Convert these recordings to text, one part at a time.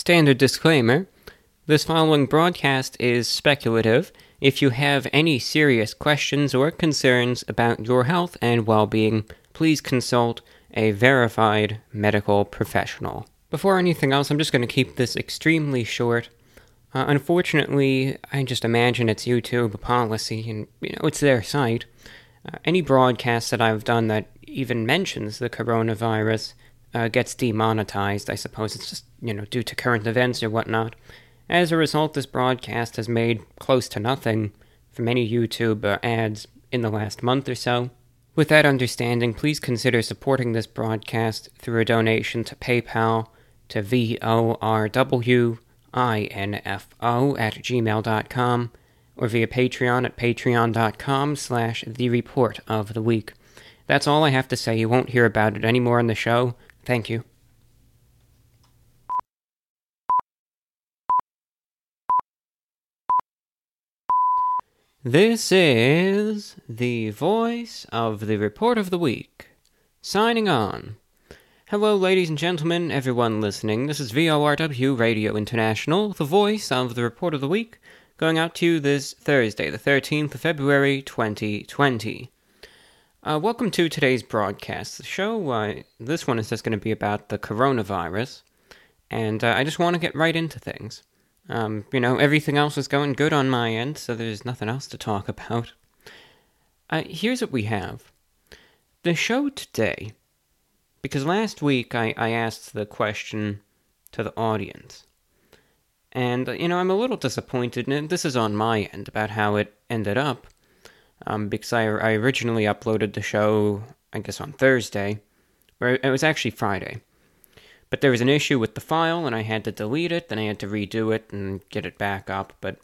Standard disclaimer this following broadcast is speculative. If you have any serious questions or concerns about your health and well being, please consult a verified medical professional. Before anything else, I'm just going to keep this extremely short. Uh, unfortunately, I just imagine it's YouTube policy, and you know it's their site. Uh, any broadcast that I've done that even mentions the coronavirus uh, gets demonetized. I suppose it's just you know due to current events or whatnot. As a result, this broadcast has made close to nothing from any YouTube uh, ads in the last month or so. With that understanding, please consider supporting this broadcast through a donation to PayPal to V-O-R-W-I-N-F-O at gmail.com or via Patreon at patreon.com slash the report of the week. That's all I have to say. You won't hear about it anymore on the show. Thank you. This is the voice of the report of the week. Signing on. Hello, ladies and gentlemen, everyone listening. This is VORW Radio International, the voice of the report of the week, going out to you this Thursday, the 13th of February, 2020. Uh, welcome to today's broadcast. The show, uh, this one is just going to be about the coronavirus, and uh, I just want to get right into things. Um, you know, everything else is going good on my end, so there's nothing else to talk about. Uh, here's what we have the show today, because last week I, I asked the question to the audience. And, you know, I'm a little disappointed, and this is on my end, about how it ended up. Um, because I, I originally uploaded the show, I guess, on Thursday, or it was actually Friday. But there was an issue with the file, and I had to delete it, then I had to redo it and get it back up. But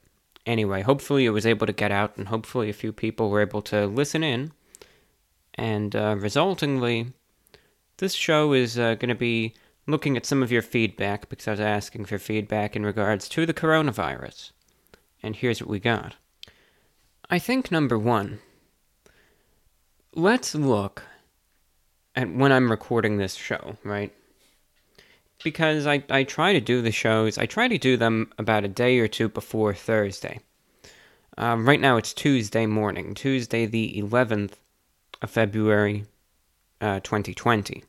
anyway, hopefully it was able to get out, and hopefully a few people were able to listen in. And uh, resultingly, this show is uh, going to be looking at some of your feedback because I was asking for feedback in regards to the coronavirus. And here's what we got. I think number one, let's look at when I'm recording this show, right? because I, I try to do the shows, I try to do them about a day or two before Thursday. Um, right now it's Tuesday morning, Tuesday the 11th of February, uh, 2020.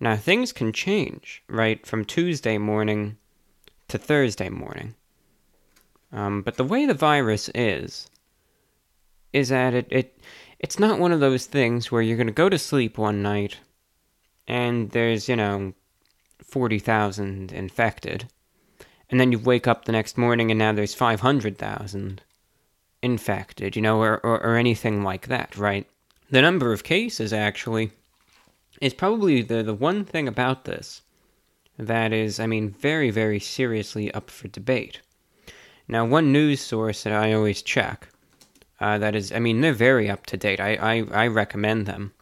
Now things can change, right, from Tuesday morning to Thursday morning. Um, but the way the virus is, is that it, it it's not one of those things where you're going to go to sleep one night and there's, you know, 40,000 infected. And then you wake up the next morning and now there's 500,000 infected, you know, or, or, or, anything like that, right? The number of cases, actually, is probably the, the one thing about this that is, I mean, very, very seriously up for debate. Now, one news source that I always check, uh, that is, I mean, they're very up to date. I, I, I recommend them.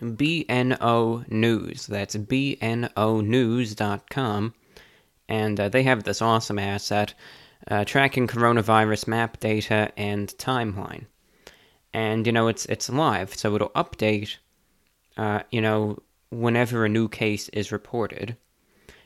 BNO News. That's BNOnews.com. And uh, they have this awesome asset uh, tracking coronavirus map data and timeline. And, you know, it's, it's live, so it'll update, uh, you know, whenever a new case is reported.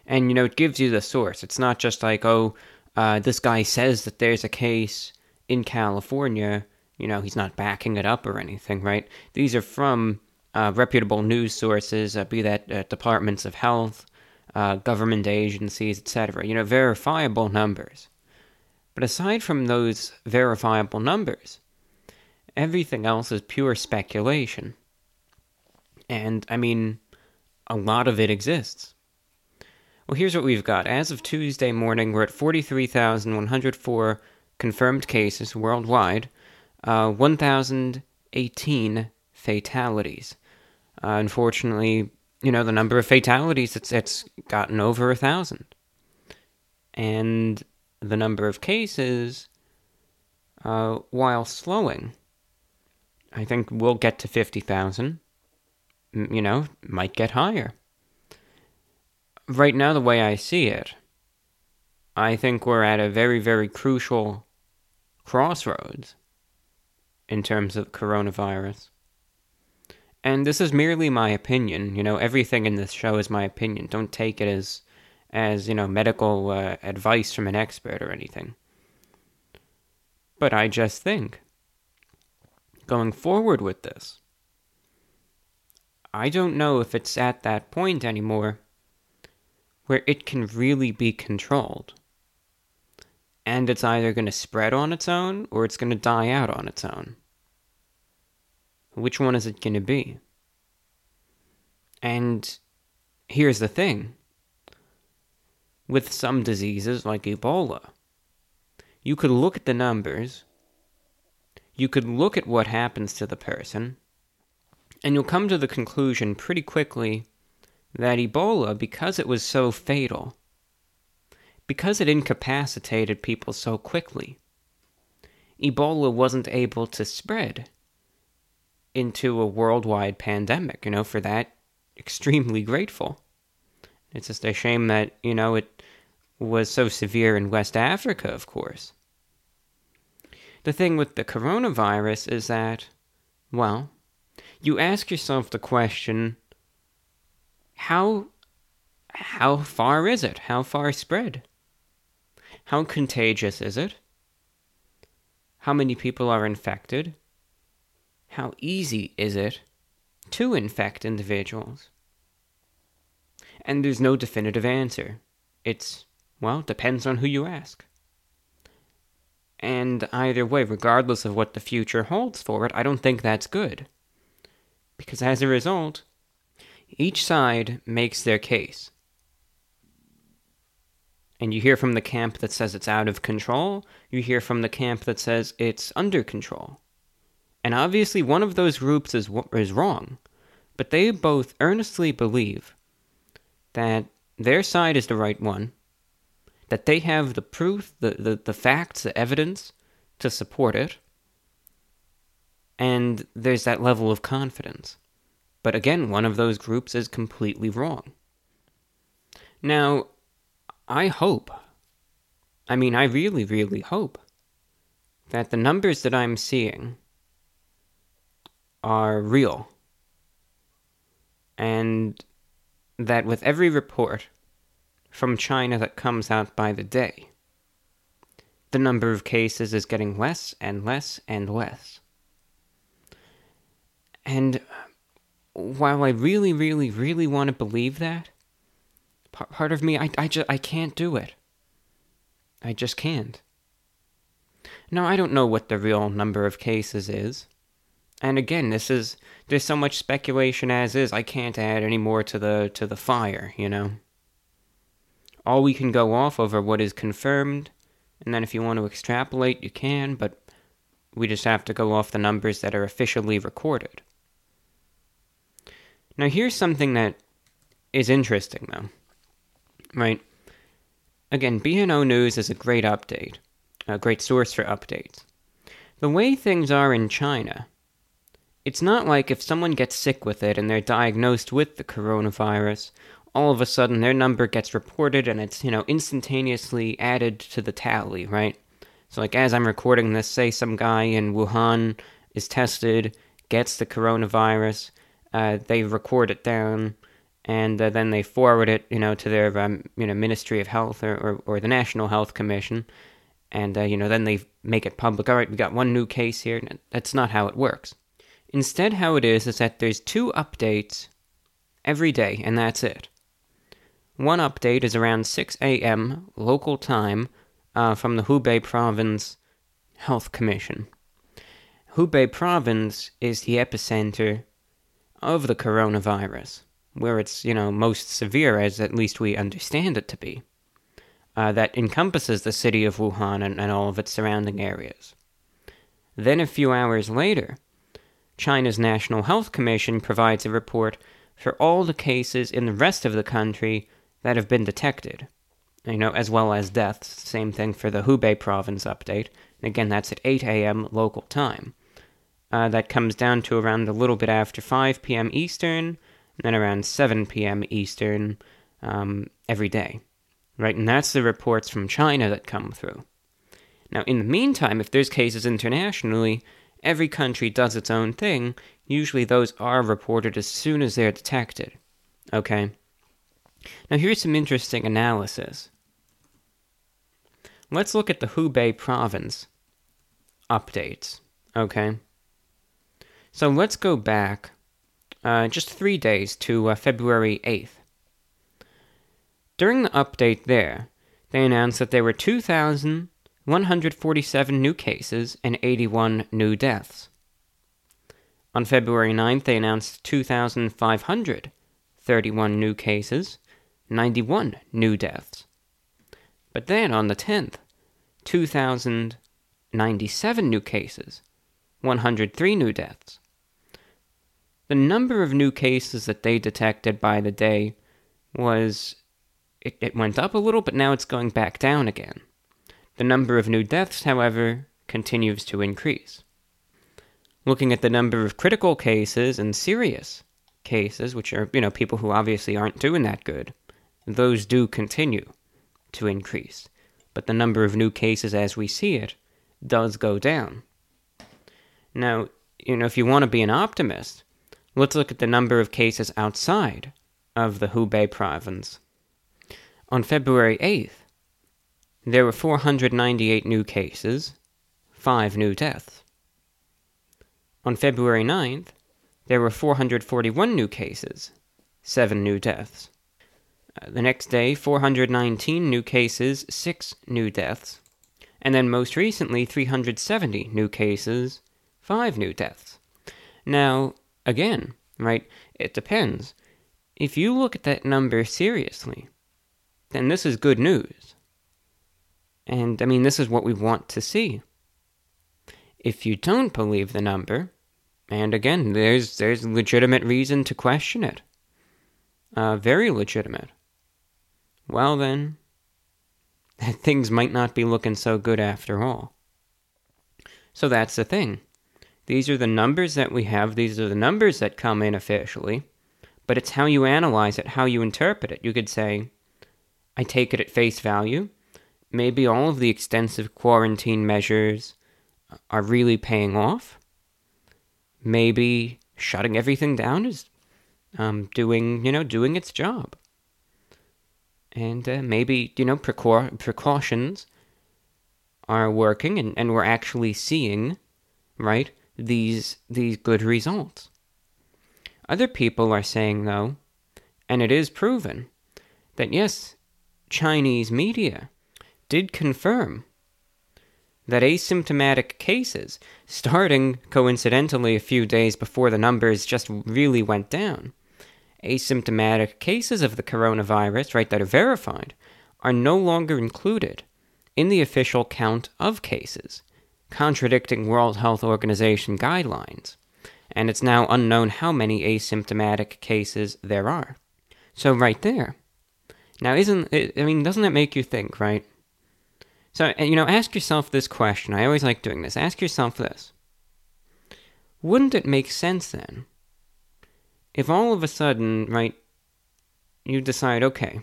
And, you know, it gives you the source. It's not just like, oh, uh, this guy says that there's a case in California. You know, he's not backing it up or anything, right? These are from uh, reputable news sources, uh, be that uh, departments of health, uh, government agencies, etc. You know, verifiable numbers. But aside from those verifiable numbers, everything else is pure speculation. And, I mean, a lot of it exists. Well, here's what we've got. As of Tuesday morning, we're at 43,104 confirmed cases worldwide, uh, 1,018 fatalities. Uh, unfortunately, you know, the number of fatalities, it's, it's gotten over a thousand. And the number of cases, uh, while slowing, I think we'll get to 50,000. You know, might get higher. Right now, the way I see it, I think we're at a very, very crucial crossroads in terms of coronavirus. And this is merely my opinion. You know, everything in this show is my opinion. Don't take it as as, you know, medical uh, advice from an expert or anything. But I just think, going forward with this, I don't know if it's at that point anymore where it can really be controlled. And it's either going to spread on its own or it's going to die out on its own. Which one is it going to be? And here's the thing with some diseases like Ebola, you could look at the numbers, you could look at what happens to the person, and you'll come to the conclusion pretty quickly that Ebola, because it was so fatal, because it incapacitated people so quickly, Ebola wasn't able to spread into a worldwide pandemic. You know, for that, extremely grateful. It's just a shame that, you know, it was so severe in West Africa, of course. The thing with the coronavirus is that, well, you ask yourself the question how how far is it? How far spread? How contagious is it? How many people are infected? How easy is it to infect individuals? And there's no definitive answer. It's, well, depends on who you ask. And either way, regardless of what the future holds for it, I don't think that's good. Because as a result, each side makes their case. And you hear from the camp that says it's out of control, you hear from the camp that says it's under control. And obviously, one of those groups is, is wrong, but they both earnestly believe that their side is the right one, that they have the proof, the, the, the facts, the evidence to support it, and there's that level of confidence. But again, one of those groups is completely wrong. Now, I hope, I mean, I really, really hope that the numbers that I'm seeing are real. And that with every report from China that comes out by the day, the number of cases is getting less and less and less. And while I really, really, really want to believe that, part of me, I, I, just, I can't do it. I just can't. Now, I don't know what the real number of cases is. And again, this is there's so much speculation as is. I can't add any more to the to the fire, you know. All we can go off of are what is confirmed, and then if you want to extrapolate, you can, but we just have to go off the numbers that are officially recorded. Now, here's something that is interesting, though. Right? Again, BNO News is a great update, a great source for updates. The way things are in China it's not like if someone gets sick with it and they're diagnosed with the coronavirus, all of a sudden their number gets reported and it's, you know, instantaneously added to the tally, right? So, like, as I'm recording this, say some guy in Wuhan is tested, gets the coronavirus, uh, they record it down, and uh, then they forward it, you know, to their, um, you know, Ministry of Health or, or, or the National Health Commission, and, uh, you know, then they make it public. All right, we got one new case here. That's not how it works. Instead, how it is is that there's two updates every day, and that's it. One update is around 6 a.m. local time uh, from the Hubei Province Health Commission. Hubei Province is the epicenter of the coronavirus, where it's, you know, most severe, as at least we understand it to be. Uh, that encompasses the city of Wuhan and, and all of its surrounding areas. Then a few hours later, China's National Health Commission provides a report for all the cases in the rest of the country that have been detected. You know, as well as deaths. Same thing for the Hubei province update. And again, that's at 8 a.m. local time. Uh, that comes down to around a little bit after 5 p.m. Eastern, then around 7 p.m. Eastern um, every day. Right? And that's the reports from China that come through. Now, in the meantime, if there's cases internationally, every country does its own thing. Usually those are reported as soon as they're detected. Okay? Now, here's some interesting analysis. Let's look at the Hubei province updates, okay? So let's go back uh, just three days to uh, February 8th. During the update there, they announced that there were 2,147 new cases and 81 new deaths. On February 9th, they announced 2,531 new cases, 91 new deaths. But then on the 10th, 2,097 new cases, 103 new deaths. The number of new cases that they detected by the day was. It, it went up a little, but now it's going back down again. The number of new deaths, however, continues to increase. Looking at the number of critical cases and serious cases, which are, you know, people who obviously aren't doing that good, those do continue to increase. But the number of new cases as we see it does go down. Now, you know, if you want to be an optimist, let's look at the number of cases outside of the Hubei province. On February 8th, there were 498 new cases, 5 new deaths. On February 9th, there were 441 new cases, 7 new deaths. Uh, the next day, 419 new cases, 6 new deaths. And then most recently, 370 new cases, 5 new deaths. Now, again, right, it depends. If you look at that number seriously, then this is good news. And I mean, this is what we want to see. If you don't believe the number, and again, there's there's legitimate reason to question it. Uh, very legitimate. Well then, things might not be looking so good after all. So that's the thing. These are the numbers that we have, these are the numbers that come in officially, but it's how you analyze it, how you interpret it. You could say, I take it at face value. Maybe all of the extensive quarantine measures are really paying off. Maybe shutting everything down is um, doing, you know, doing its job. And uh, maybe, you know, precau- precautions are working and, and we're actually seeing, right, these these good results. Other people are saying though, and it is proven, that yes, Chinese media did confirm that asymptomatic cases, starting coincidentally a few days before the numbers just really went down, asymptomatic cases of the coronavirus, right, that are verified, are no longer included in the official count of cases, contradicting World Health Organization guidelines. And it's now unknown how many asymptomatic cases there are. So, right there. Now, isn't it, I mean, doesn't that make you think, right? So, you know, ask yourself this question. I always like doing this. Ask yourself this Wouldn't it make sense then if all of a sudden, right, you decide, okay,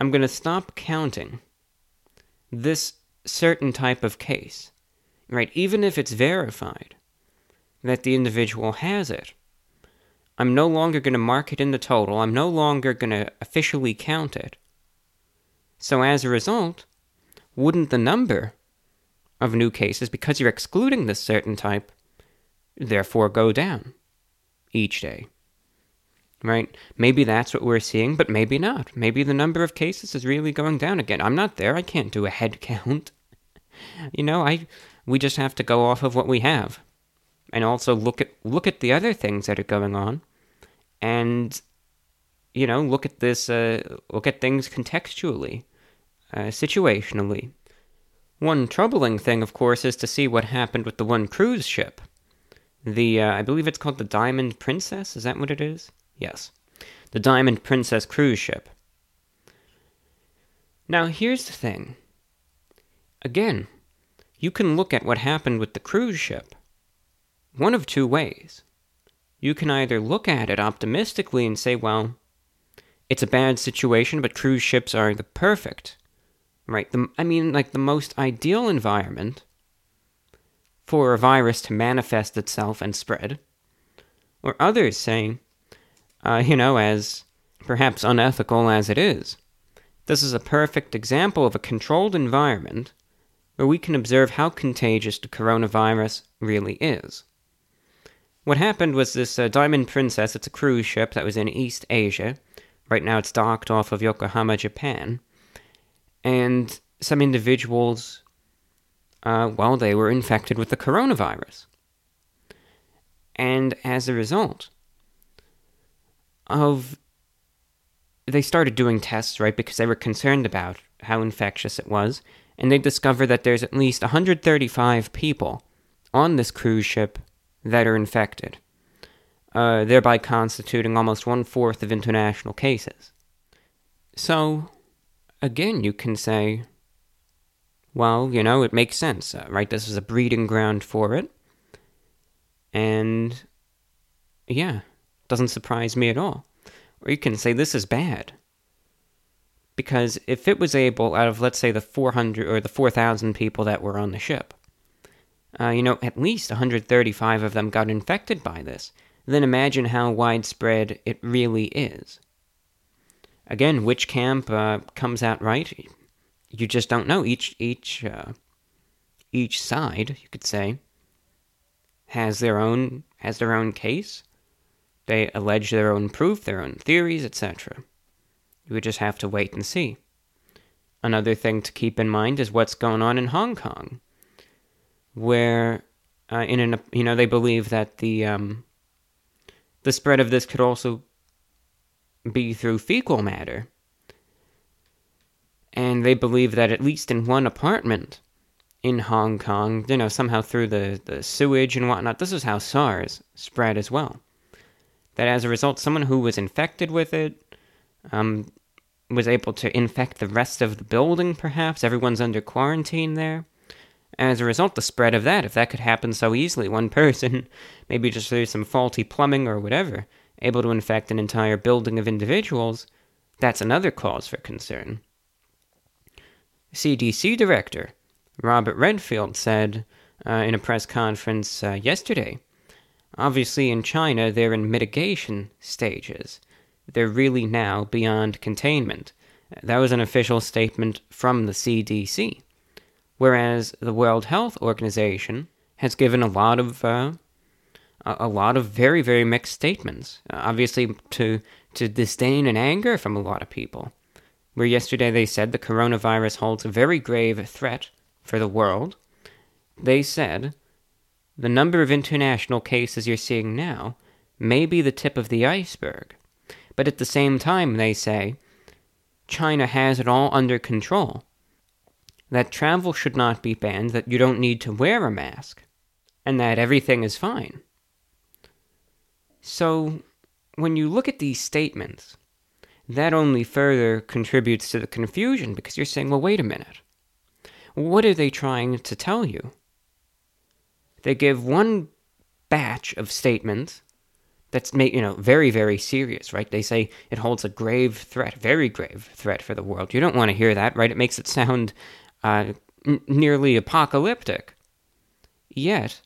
I'm going to stop counting this certain type of case, right, even if it's verified that the individual has it. I'm no longer going to mark it in the total. I'm no longer going to officially count it. So as a result, wouldn't the number of new cases, because you're excluding this certain type, therefore go down each day? Right? Maybe that's what we're seeing, but maybe not. Maybe the number of cases is really going down again. I'm not there. I can't do a head count. you know, I we just have to go off of what we have. And also look at look at the other things that are going on and you know, look at this uh, look at things contextually uh, situationally. One troubling thing, of course, is to see what happened with the one cruise ship. The, uh, I believe it's called the Diamond Princess, is that what it is? Yes. The Diamond Princess cruise ship. Now, here's the thing. Again, you can look at what happened with the cruise ship one of two ways. You can either look at it optimistically and say, well, it's a bad situation, but cruise ships are the perfect right? The, I mean, like the most ideal environment for a virus to manifest itself and spread. Or others saying, uh, you know, as perhaps unethical as it is, this is a perfect example of a controlled environment where we can observe how contagious the coronavirus really is. What happened was this uh, Diamond Princess, it's a cruise ship that was in East Asia. Right now it's docked off of Yokohama, Japan. And some individuals, uh, well, they were infected with the coronavirus. And as a result of they started doing tests, right, because they were concerned about how infectious it was, and they discover that there's at least 135 people on this cruise ship that are infected, uh, thereby constituting almost one fourth of international cases. So, again, you can say, well, you know, it makes sense, uh, right? This is a breeding ground for it. And, yeah, doesn't surprise me at all. Or you can say this is bad. Because if it was able, out of let's say the 400 or the 4,000 people that were on the ship, uh, you know, at least 135 of them got infected by this, then imagine how widespread it really is. Again, which camp uh, comes out right? You just don't know. Each each uh, each side, you could say, has their own has their own case, they allege their own proof, their own theories, etc. You would just have to wait and see. Another thing to keep in mind is what's going on in Hong Kong, where uh, in an you know they believe that the um, the spread of this could also be through fecal matter, and they believe that at least in one apartment in Hong Kong, you know, somehow through the, the sewage and whatnot, this is how SARS spread as well that as a result, someone who was infected with it um, was able to infect the rest of the building, perhaps. Everyone's under quarantine there. As a result, the spread of that, if that could happen so easily, one person, maybe just through some faulty plumbing or whatever, able to infect an entire building of individuals, that's another cause for concern. CDC Director Robert Redfield said uh, in a press conference uh, yesterday Obviously, in China, they're in mitigation stages. They're really now beyond containment. That was an official statement from the CDC. Whereas the World Health Organization has given a lot of uh, a lot of very very mixed statements. Uh, obviously, to to disdain and anger from a lot of people. Where yesterday they said the coronavirus holds a very grave threat for the world. They said the number of international cases you're seeing now may be the tip of the iceberg. But at the same time, they say, China has it all under control. That travel should not be banned, that you don't need to wear a mask, and that everything is fine. So, when you look at these statements, that only further contributes to the confusion because you're saying, well, wait a minute. What are they trying to tell you? They give one batch of statements that's you know very very serious, right? They say it holds a grave threat, very grave threat for the world. You don't want to hear that, right? It makes it sound uh, n- nearly apocalyptic. Yet,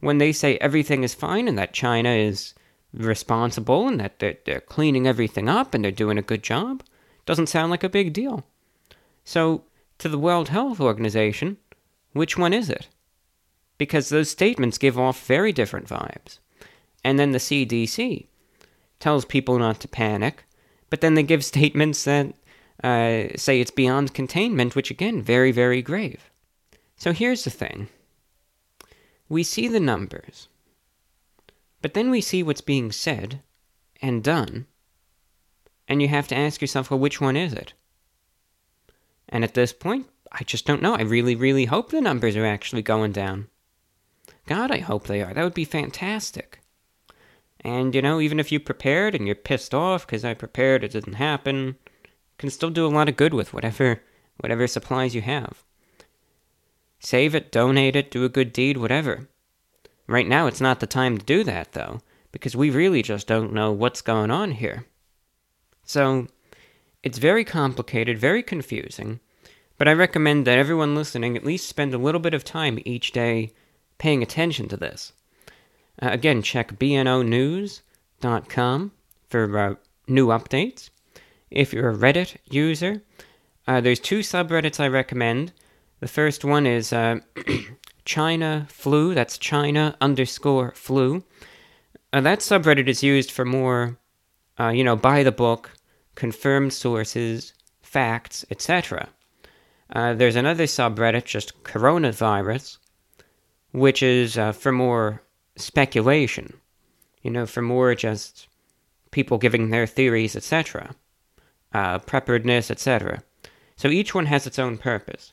when they say everything is fine and that China is responsible and that they're, they're cleaning everything up and they're doing a good job, doesn't sound like a big deal. So, to the World Health Organization, which one is it? because those statements give off very different vibes. And then the CDC tells people not to panic, but then they give statements that uh, say it's beyond containment, which again, very, very grave. So here's the thing we see the numbers, but then we see what's being said and done, and you have to ask yourself, well, which one is it? And at this point, I just don't know. I really, really hope the numbers are actually going down. God, I hope they are. That would be fantastic. And, you know, even if you prepared and you're pissed off because I prepared, it didn't happen, can still do a lot of good with whatever, whatever supplies you have. Save it, donate it, do a good deed, whatever. Right now, it's not the time to do that, though, because we really just don't know what's going on here. So, it's very complicated, very confusing, but I recommend that everyone listening at least spend a little bit of time each day paying attention to this. Uh, again, check bnonews.com for uh, new updates. If you're a Reddit user, uh, there's two subreddits I recommend. The first one is uh, China Flu, that's China underscore flu. Uh, that subreddit is used for more, uh, you know, by the book, confirmed sources, facts, etc. There's another subreddit, just coronavirus, which is for more speculation, you know, for more just people giving their theories, etc., uh, preparedness, etc. So each one has its own purpose.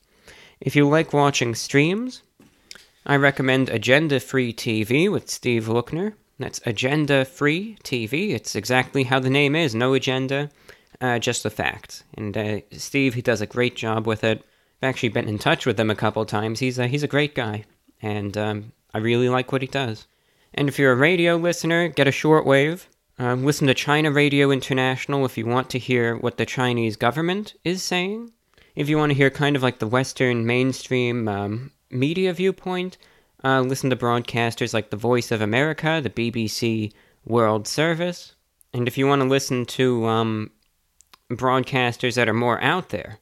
If you like watching streams, I recommend Agenda Free TV with Steve Lookner. That's Agenda Free TV. It's exactly how the name is no agenda, uh, just the facts. And uh, Steve, he does a great job with it. I've actually been in touch with him a couple times. He's a, he's a great guy, and um, I really like what he does. And if you're a radio listener, get a shortwave. Uh, listen to China Radio International if you want to hear what the Chinese government is saying. If you want to hear kind of like the Western mainstream um, media viewpoint, uh, listen to broadcasters like the Voice of America, the BBC World Service. And if you want to listen to um, broadcasters that are more out there,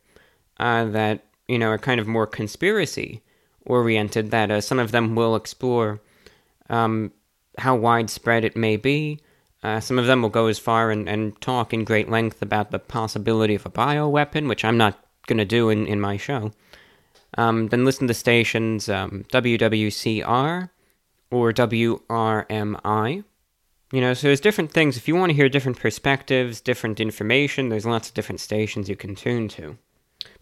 uh, that you know are kind of more conspiracy oriented, that uh, some of them will explore um, how widespread it may be. Uh, some of them will go as far and, and talk in great length about the possibility of a bioweapon, which I'm not going to do in, in my show. Um, then listen to stations um, WWCR or WRMI. You know, so there's different things. If you want to hear different perspectives, different information, there's lots of different stations you can tune to.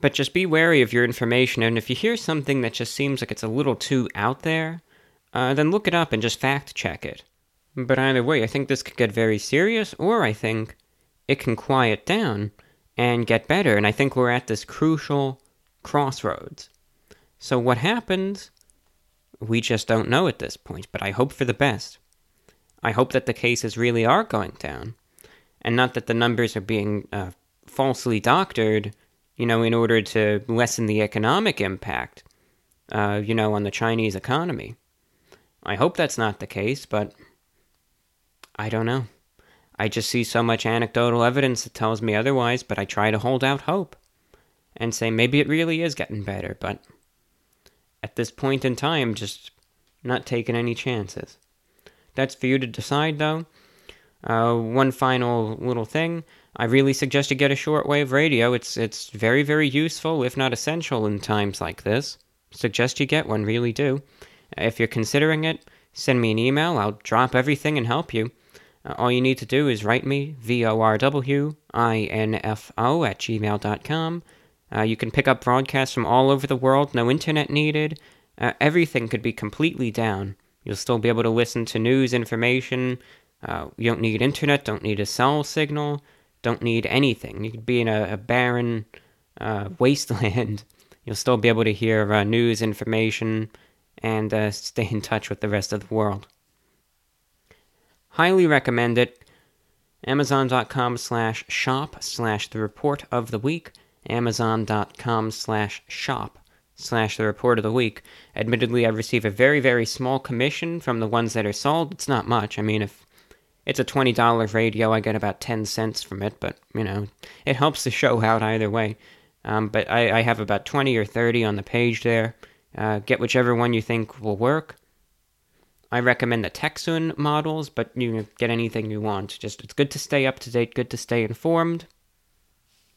But just be wary of your information, and if you hear something that just seems like it's a little too out there, uh, then look it up and just fact check it. But either way, I think this could get very serious, or I think it can quiet down and get better, and I think we're at this crucial crossroads. So, what happens? We just don't know at this point, but I hope for the best. I hope that the cases really are going down, and not that the numbers are being uh, falsely doctored, you know, in order to lessen the economic impact, uh, you know, on the Chinese economy. I hope that's not the case, but I don't know. I just see so much anecdotal evidence that tells me otherwise, but I try to hold out hope and say maybe it really is getting better, but at this point in time, just not taking any chances. That's for you to decide, though. Uh, one final little thing. I really suggest you get a shortwave radio. It's it's very very useful, if not essential, in times like this. Suggest you get one, really do. If you're considering it, send me an email. I'll drop everything and help you. Uh, all you need to do is write me v o r w i n f o at gmail.com. Uh, you can pick up broadcasts from all over the world, no internet needed. Uh, everything could be completely down. You'll still be able to listen to news information. Uh, you don't need internet, don't need a cell signal, don't need anything. You could be in a, a barren uh, wasteland. You'll still be able to hear uh, news information and uh, stay in touch with the rest of the world. Highly recommend it. Amazon.com slash shop slash the report of the week amazon.com slash shop slash the report of the week. Admittedly, I receive a very, very small commission from the ones that are sold. It's not much. I mean, if it's a $20 radio, I get about 10 cents from it, but, you know, it helps the show out either way. Um, but I, I, have about 20 or 30 on the page there. Uh, get whichever one you think will work. I recommend the Tecsun models, but you get anything you want. Just it's good to stay up to date, good to stay informed.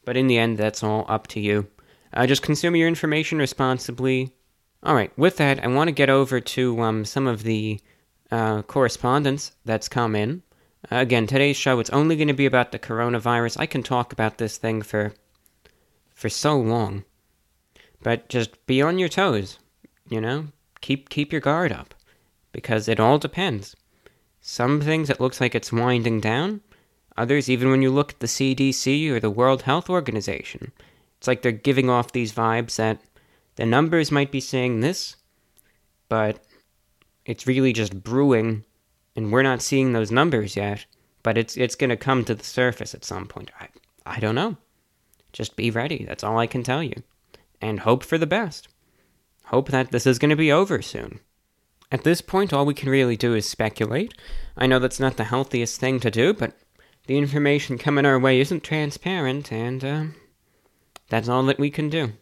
But in the end, that's all up to you. Uh, just consume your information responsibly. All right, with that, I want to get over to um, some of the uh, correspondence that's come in. Again, today's show it's only going to be about the coronavirus. I can talk about this thing for for so long, but just be on your toes. You know, keep keep your guard up because it all depends. Some things it looks like it's winding down, Others, even when you look at the CDC or the World Health Organization, it's like they're giving off these vibes that the numbers might be saying this, but it's really just brewing, and we're not seeing those numbers yet. But it's it's going to come to the surface at some point. I I don't know. Just be ready. That's all I can tell you, and hope for the best. Hope that this is going to be over soon. At this point, all we can really do is speculate. I know that's not the healthiest thing to do, but the information coming our way isn't transparent, and uh, that's all that we can do.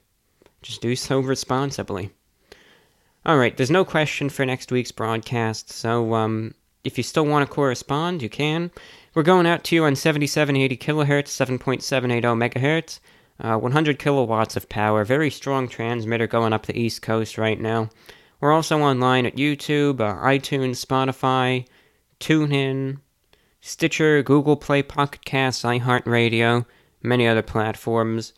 Just do so responsibly. All right, there's no question for next week's broadcast, so um, if you still want to correspond, you can. We're going out to you on 7780 kilohertz, 7.780 megahertz, uh, 100 kilowatts of power. Very strong transmitter going up the East Coast right now. We're also online at YouTube, uh, iTunes, Spotify, TuneIn, Stitcher, Google Play, Pocket Casts, iHeartRadio, many other platforms.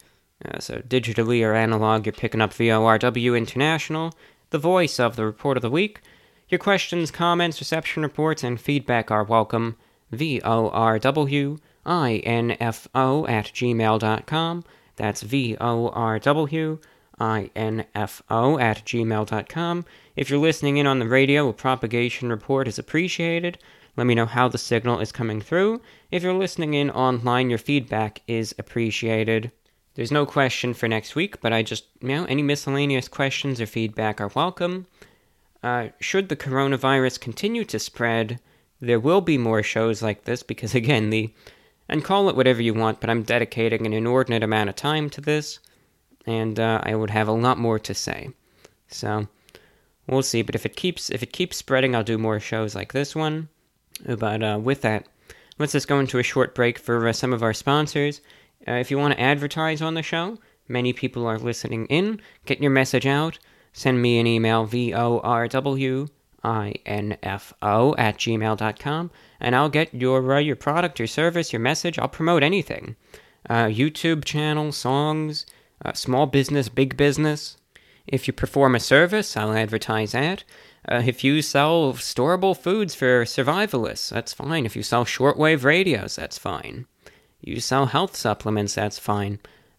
Uh, so digitally or analog, you're picking up VORW International, the voice of the report of the week. Your questions, comments, reception reports, and feedback are welcome. V-O-R-W-I-N-F-O at gmail.com. That's V-O-R-W-I-N-F-O at gmail.com. If you're listening in on the radio, a propagation report is appreciated. Let me know how the signal is coming through. If you're listening in online, your feedback is appreciated. There's no question for next week, but I just, you know, any miscellaneous questions or feedback are welcome. Uh, should the coronavirus continue to spread, there will be more shows like this because, again, the. And call it whatever you want, but I'm dedicating an inordinate amount of time to this, and uh, I would have a lot more to say. So, we'll see. But if it keeps if it keeps spreading, I'll do more shows like this one. But uh, with that, let's just go into a short break for uh, some of our sponsors. Uh, if you want to advertise on the show, many people are listening in. Get your message out. Send me an email, V-O-R-W-I-N-F-O at gmail.com, and I'll get your, uh, your product, your service, your message. I'll promote anything. Uh, YouTube channel, songs, uh, small business, big business. If you perform a service, I'll advertise that. Uh, if you sell storable foods for survivalists, that's fine. If you sell shortwave radios, that's fine. You sell health supplements, that's fine.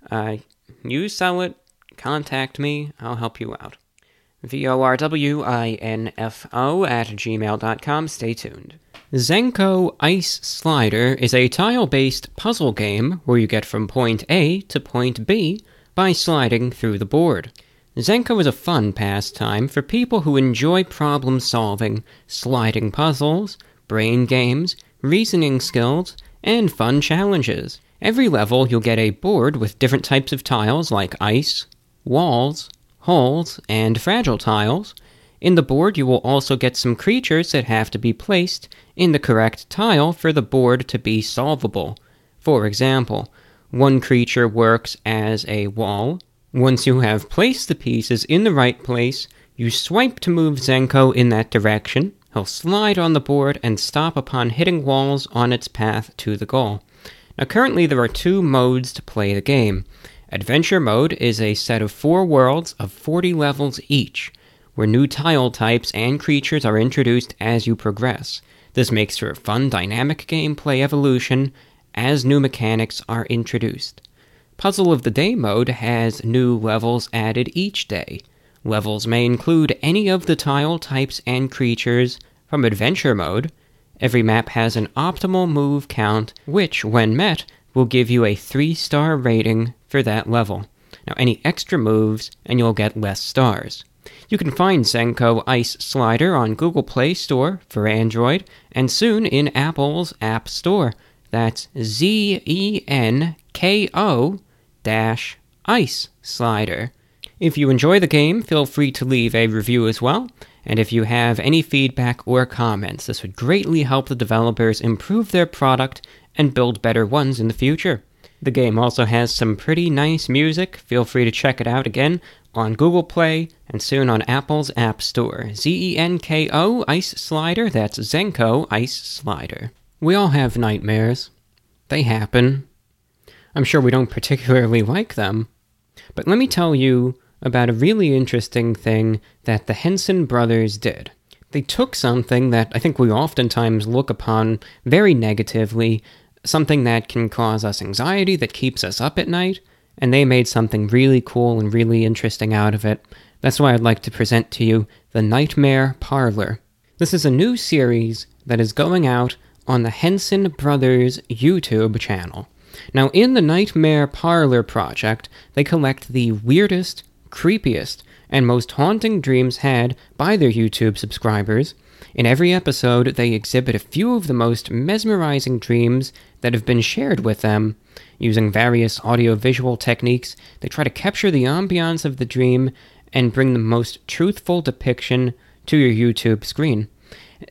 Uh, you sell it, contact me, I'll help you out. V-O-R-W-I-N-F-O at gmail.com. Stay tuned. Zenko Ice Slider is a tile-based puzzle game where you get from point A to point B by sliding through the board. Zenko is a fun pastime for people who enjoy problem solving, sliding puzzles, brain games, reasoning skills, and fun challenges. Every level, you'll get a board with different types of tiles like ice, walls, holes, and fragile tiles. In the board, you will also get some creatures that have to be placed in the correct tile for the board to be solvable. For example, one creature works as a wall. Once you have placed the pieces in the right place, you swipe to move Zenko in that direction. He'll slide on the board and stop upon hitting walls on its path to the goal. Now, currently, there are two modes to play the game. Adventure mode is a set of four worlds of 40 levels each, where new tile types and creatures are introduced as you progress. This makes for a fun, dynamic gameplay evolution as new mechanics are introduced. Puzzle of the Day mode has new levels added each day. Levels may include any of the tile types and creatures from Adventure mode. Every map has an optimal move count, which, when met, will give you a 3 star rating for that level. Now, any extra moves, and you'll get less stars. You can find Zenko Ice Slider on Google Play Store for Android, and soon in Apple's App Store. That's Z E N K O dash Ice Slider. If you enjoy the game, feel free to leave a review as well. And if you have any feedback or comments, this would greatly help the developers improve their product and build better ones in the future. The game also has some pretty nice music. Feel free to check it out again on Google Play and soon on Apple's App Store. Z E N K O Ice Slider, that's Zenko Ice Slider. We all have nightmares. They happen. I'm sure we don't particularly like them. But let me tell you about a really interesting thing that the Hensen brothers did. They took something that I think we oftentimes look upon very negatively something that can cause us anxiety, that keeps us up at night, and they made something really cool and really interesting out of it. That's why I'd like to present to you The Nightmare Parlor. This is a new series that is going out on the Hensen Brothers YouTube channel. Now, in the Nightmare Parlor project, they collect the weirdest, creepiest, and most haunting dreams had by their YouTube subscribers. In every episode, they exhibit a few of the most mesmerizing dreams that have been shared with them. Using various audiovisual techniques, they try to capture the ambiance of the dream and bring the most truthful depiction to your YouTube screen.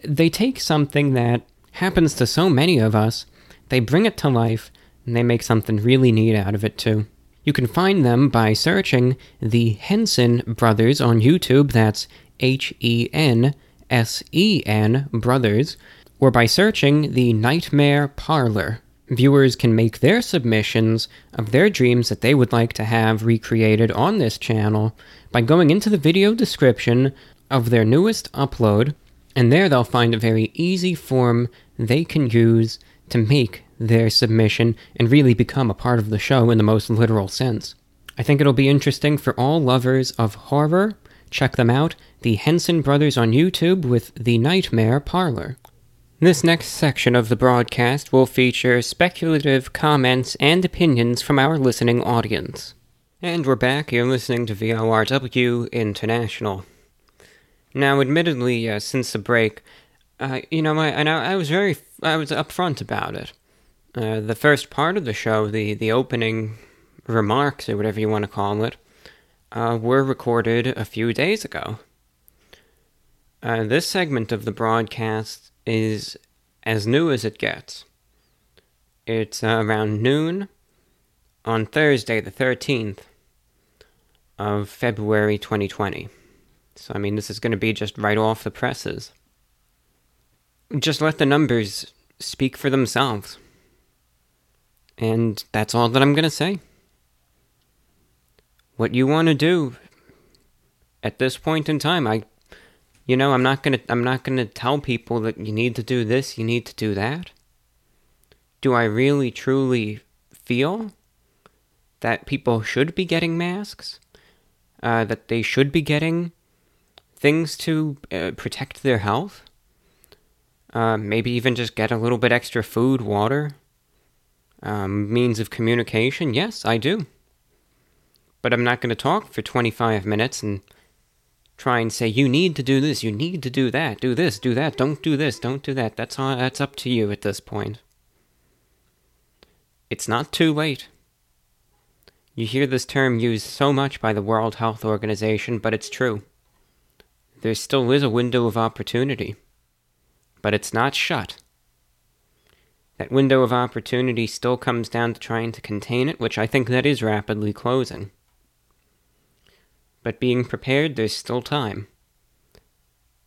They take something that happens to so many of us, they bring it to life, and they make something really neat out of it too. You can find them by searching the Hensen Brothers on YouTube, that's H E N S E N Brothers, or by searching the Nightmare Parlor. Viewers can make their submissions of their dreams that they would like to have recreated on this channel by going into the video description of their newest upload, and there they'll find a very easy form they can use to make their submission and really become a part of the show in the most literal sense. I think it'll be interesting for all lovers of horror. Check them out, the Hensen Brothers on YouTube with The Nightmare Parlor. This next section of the broadcast will feature speculative comments and opinions from our listening audience. And we're back. You're listening to VORW International. Now, admittedly, uh, since the break, uh, you know, I, and I, I, was very, I was upfront about it. Uh, the first part of the show, the the opening remarks or whatever you want to call it, uh, were recorded a few days ago. Uh, this segment of the broadcast is as new as it gets. It's uh, around noon on Thursday, the 13th of February 2020. So, I mean, this is going to be just right off the presses. Just let the numbers speak for themselves. And that's all that I'm going to say. What you want to do at this point in time, I you know, I'm not going to I'm not going to tell people that you need to do this, you need to do that. Do I really truly feel that people should be getting masks? Uh, that they should be getting things to uh, protect their health? Uh, maybe even just get a little bit extra food, water, um, means of communication. Yes, I do. But I'm not going to talk for 25 minutes and try and say you need to do this, you need to do that, do this, do that, don't do this, don't do that. That's all, that's up to you at this point. It's not too late. You hear this term used so much by the World Health Organization, but it's true. There still is a window of opportunity, but it's not shut. That window of opportunity still comes down to trying to contain it, which I think that is rapidly closing. But being prepared, there's still time.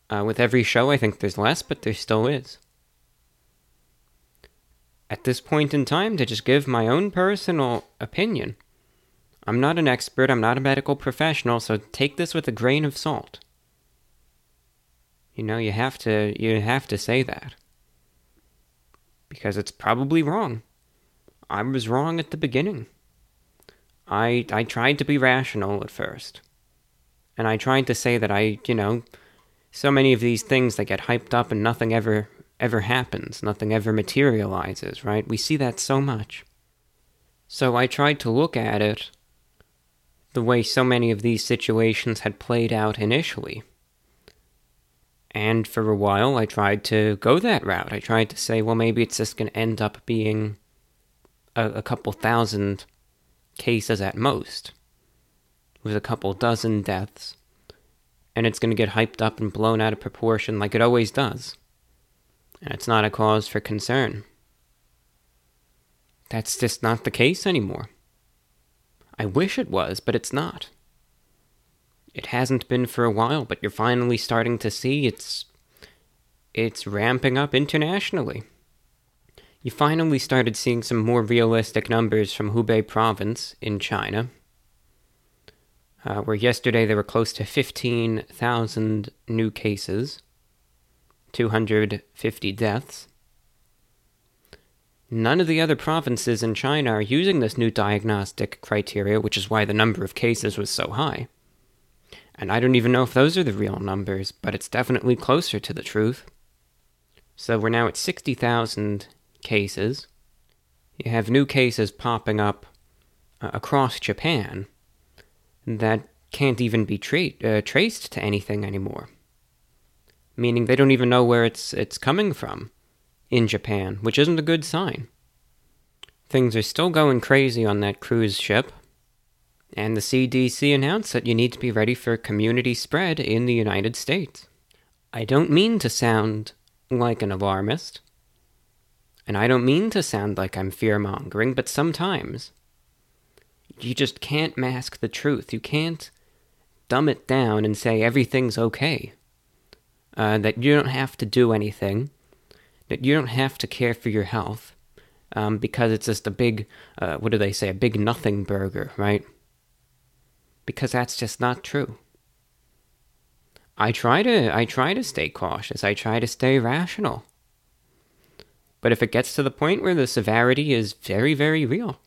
Uh, with every show, I think there's less, but there still is. At this point in time, to just give my own personal opinion, I'm not an expert, I'm not a medical professional, so take this with a grain of salt. You know, you have to you have to say that. Because it's probably wrong. I was wrong at the beginning. I I tried to be rational at first. And I tried to say that I, you know, so many of these things that get hyped up and nothing ever ever happens, nothing ever materializes, right? We see that so much. So I tried to look at it the way so many of these situations had played out initially. And for a while, I tried to go that route. I tried to say, well, maybe it's just going to end up being a, a couple thousand cases at most with a couple dozen deaths, and it's going to get hyped up and blown out of proportion like it always does. And it's not a cause for concern. That's just not the case anymore. I wish it was, but it's not. It hasn't been for a while, but you're finally starting to see it's it's ramping up internationally. You finally started seeing some more realistic numbers from Hubei province in China, uh, where yesterday there were close to 15,000 new cases, 250 deaths. None of the other provinces in China are using this new diagnostic criteria, which is why the number of cases was so high. And I don't even know if those are the real numbers, but it's definitely closer to the truth. So we're now at 60,000 cases. You have new cases popping up uh, across Japan that can't even be tra- uh, traced to anything anymore. Meaning they don't even know where it's it's coming from in Japan, which isn't a good sign. things are still going crazy on that cruise ship. And the CDC announced that you need to be ready for community spread in the United States. I don't mean to sound like an alarmist, and I don't mean to sound like I'm fear mongering, but sometimes you just can't mask the truth. You can't dumb it down and say everything's okay. Uh, that you don't have to do anything, that you don't have to care for your health, um, because it's just a big, uh, what do they say, a big nothing burger, right? Because that's just not true. I try to, I try to stay cautious. I try to stay rational. But if it gets to the point where the severity is very, very real,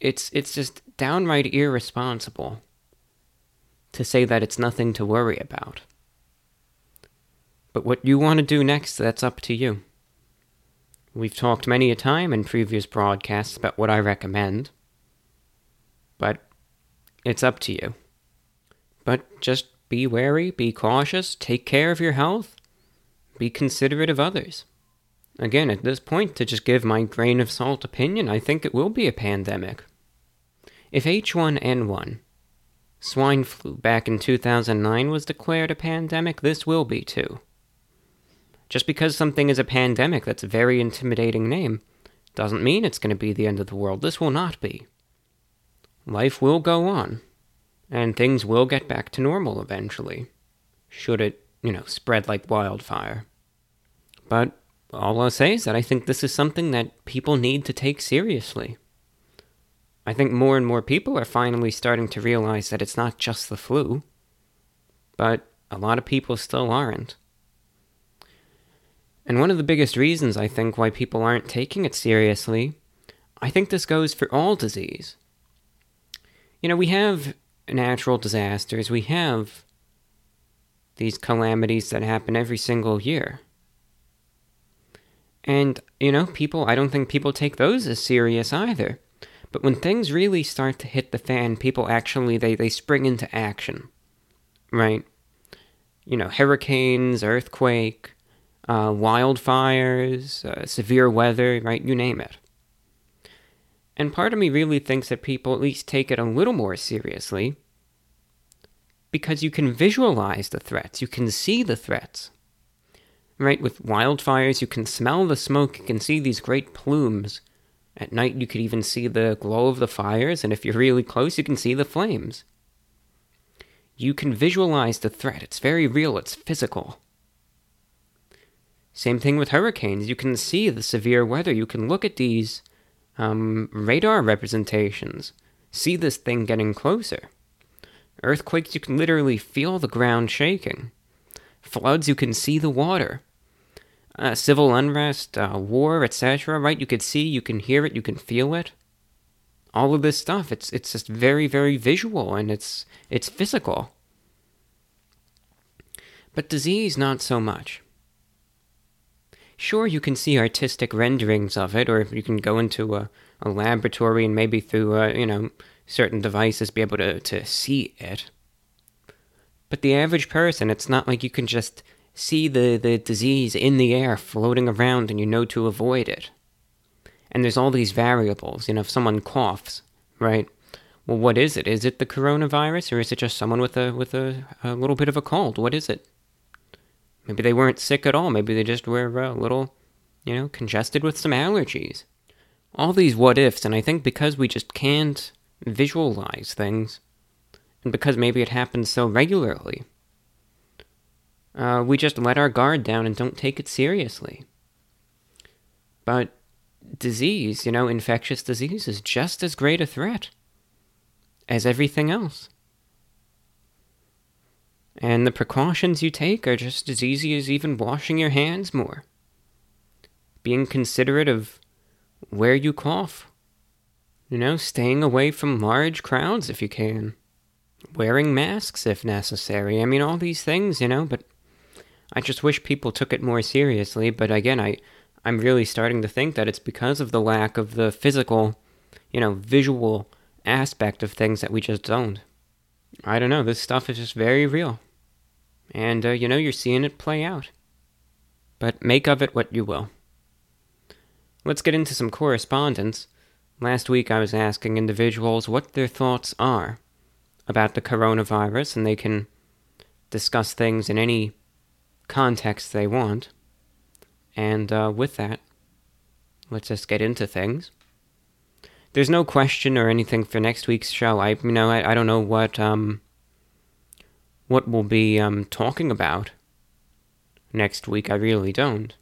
it's it's just downright irresponsible to say that it's nothing to worry about. But what you want to do next, that's up to you. We've talked many a time in previous broadcasts about what I recommend, but it's up to you. But just be wary, be cautious, take care of your health, be considerate of others. Again, at this point, to just give my grain of salt opinion, I think it will be a pandemic. If H1N1, swine flu, back in 2009 was declared a pandemic, this will be too. Just because something is a pandemic, that's a very intimidating name, doesn't mean it's going to be the end of the world. This will not be. Life will go on, and things will get back to normal eventually, should it, you know, spread like wildfire. But all I'll say is that I think this is something that people need to take seriously. I think more and more people are finally starting to realize that it's not just the flu, but a lot of people still aren't. And one of the biggest reasons I think why people aren't taking it seriously, I think this goes for all disease. You know, we have natural disasters, we have these calamities that happen every single year. And, you know, people, I don't think people take those as serious either. But when things really start to hit the fan, people actually they, they spring into action. Right? You know, hurricanes, earthquake, uh, wildfires, uh, severe weather, right? You name it. And part of me really thinks that people at least take it a little more seriously because you can visualize the threats, you can see the threats. Right? With wildfires, you can smell the smoke, you can see these great plumes at night, you could even see the glow of the fires, and if you're really close, you can see the flames. You can visualize the threat. It's very real, it's physical. Same thing with hurricanes. You can see the severe weather. You can look at these um, radar representations, see this thing getting closer. Earthquakes, you can literally feel the ground shaking. Floods, you can see the water uh, civil unrest, uh, war, etc. Right? You could see, you can hear it, you can feel it. All of this stuff. It's it's just very very visual and it's it's physical. But disease, not so much. Sure, you can see artistic renderings of it, or you can go into a, a laboratory and maybe through, uh, you know, certain devices be able to, to see it. But the average person, it's not like you can just see the, the disease in the air floating around and you know to avoid it. And there's all these variables. You know, if someone coughs, right? Well, what is it? Is it the coronavirus or is it just someone with a with a, a little bit of a cold? What is it? Maybe they weren't sick at all. Maybe they just were uh, a little, you know, congested with some allergies. All these what ifs, and I think because we just can't visualize things, and because maybe it happens so regularly, uh, we just let our guard down and don't take it seriously. But disease, you know, infectious disease is just as great a threat as everything else. And the precautions you take are just as easy as even washing your hands more. Being considerate of where you cough. You know, staying away from large crowds if you can. Wearing masks if necessary. I mean, all these things, you know, but I just wish people took it more seriously, but again, I I'm really starting to think that it's because of the lack of the physical, you know, visual aspect of things that we just don't. I don't know, this stuff is just very real. And, uh, you know, you're seeing it play out. But make of it what you will. let's get into some correspondence. Last week I was asking individuals what their thoughts are about the coronavirus, and they can discuss things in any context they want. And uh, with that, let's just get into things. There's no question or anything for next week's show. I, you know, I, I don't know what um, what we'll be um, talking about next week. I really don't.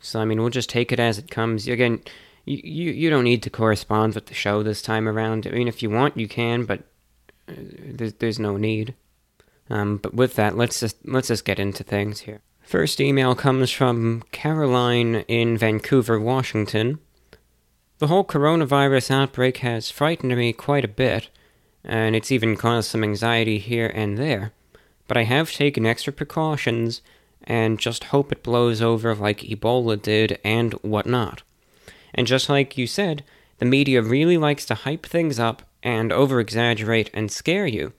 So I mean, we'll just take it as it comes. Again, you you, you don't need to correspond with the show this time around. I mean, if you want, you can, but uh, there's there's no need. Um, but with that, let's just let's just get into things here. First email comes from Caroline in Vancouver, Washington. The whole coronavirus outbreak has frightened me quite a bit, and it's even caused some anxiety here and there. But I have taken extra precautions and just hope it blows over like Ebola did and whatnot. And just like you said, the media really likes to hype things up and over exaggerate and scare you.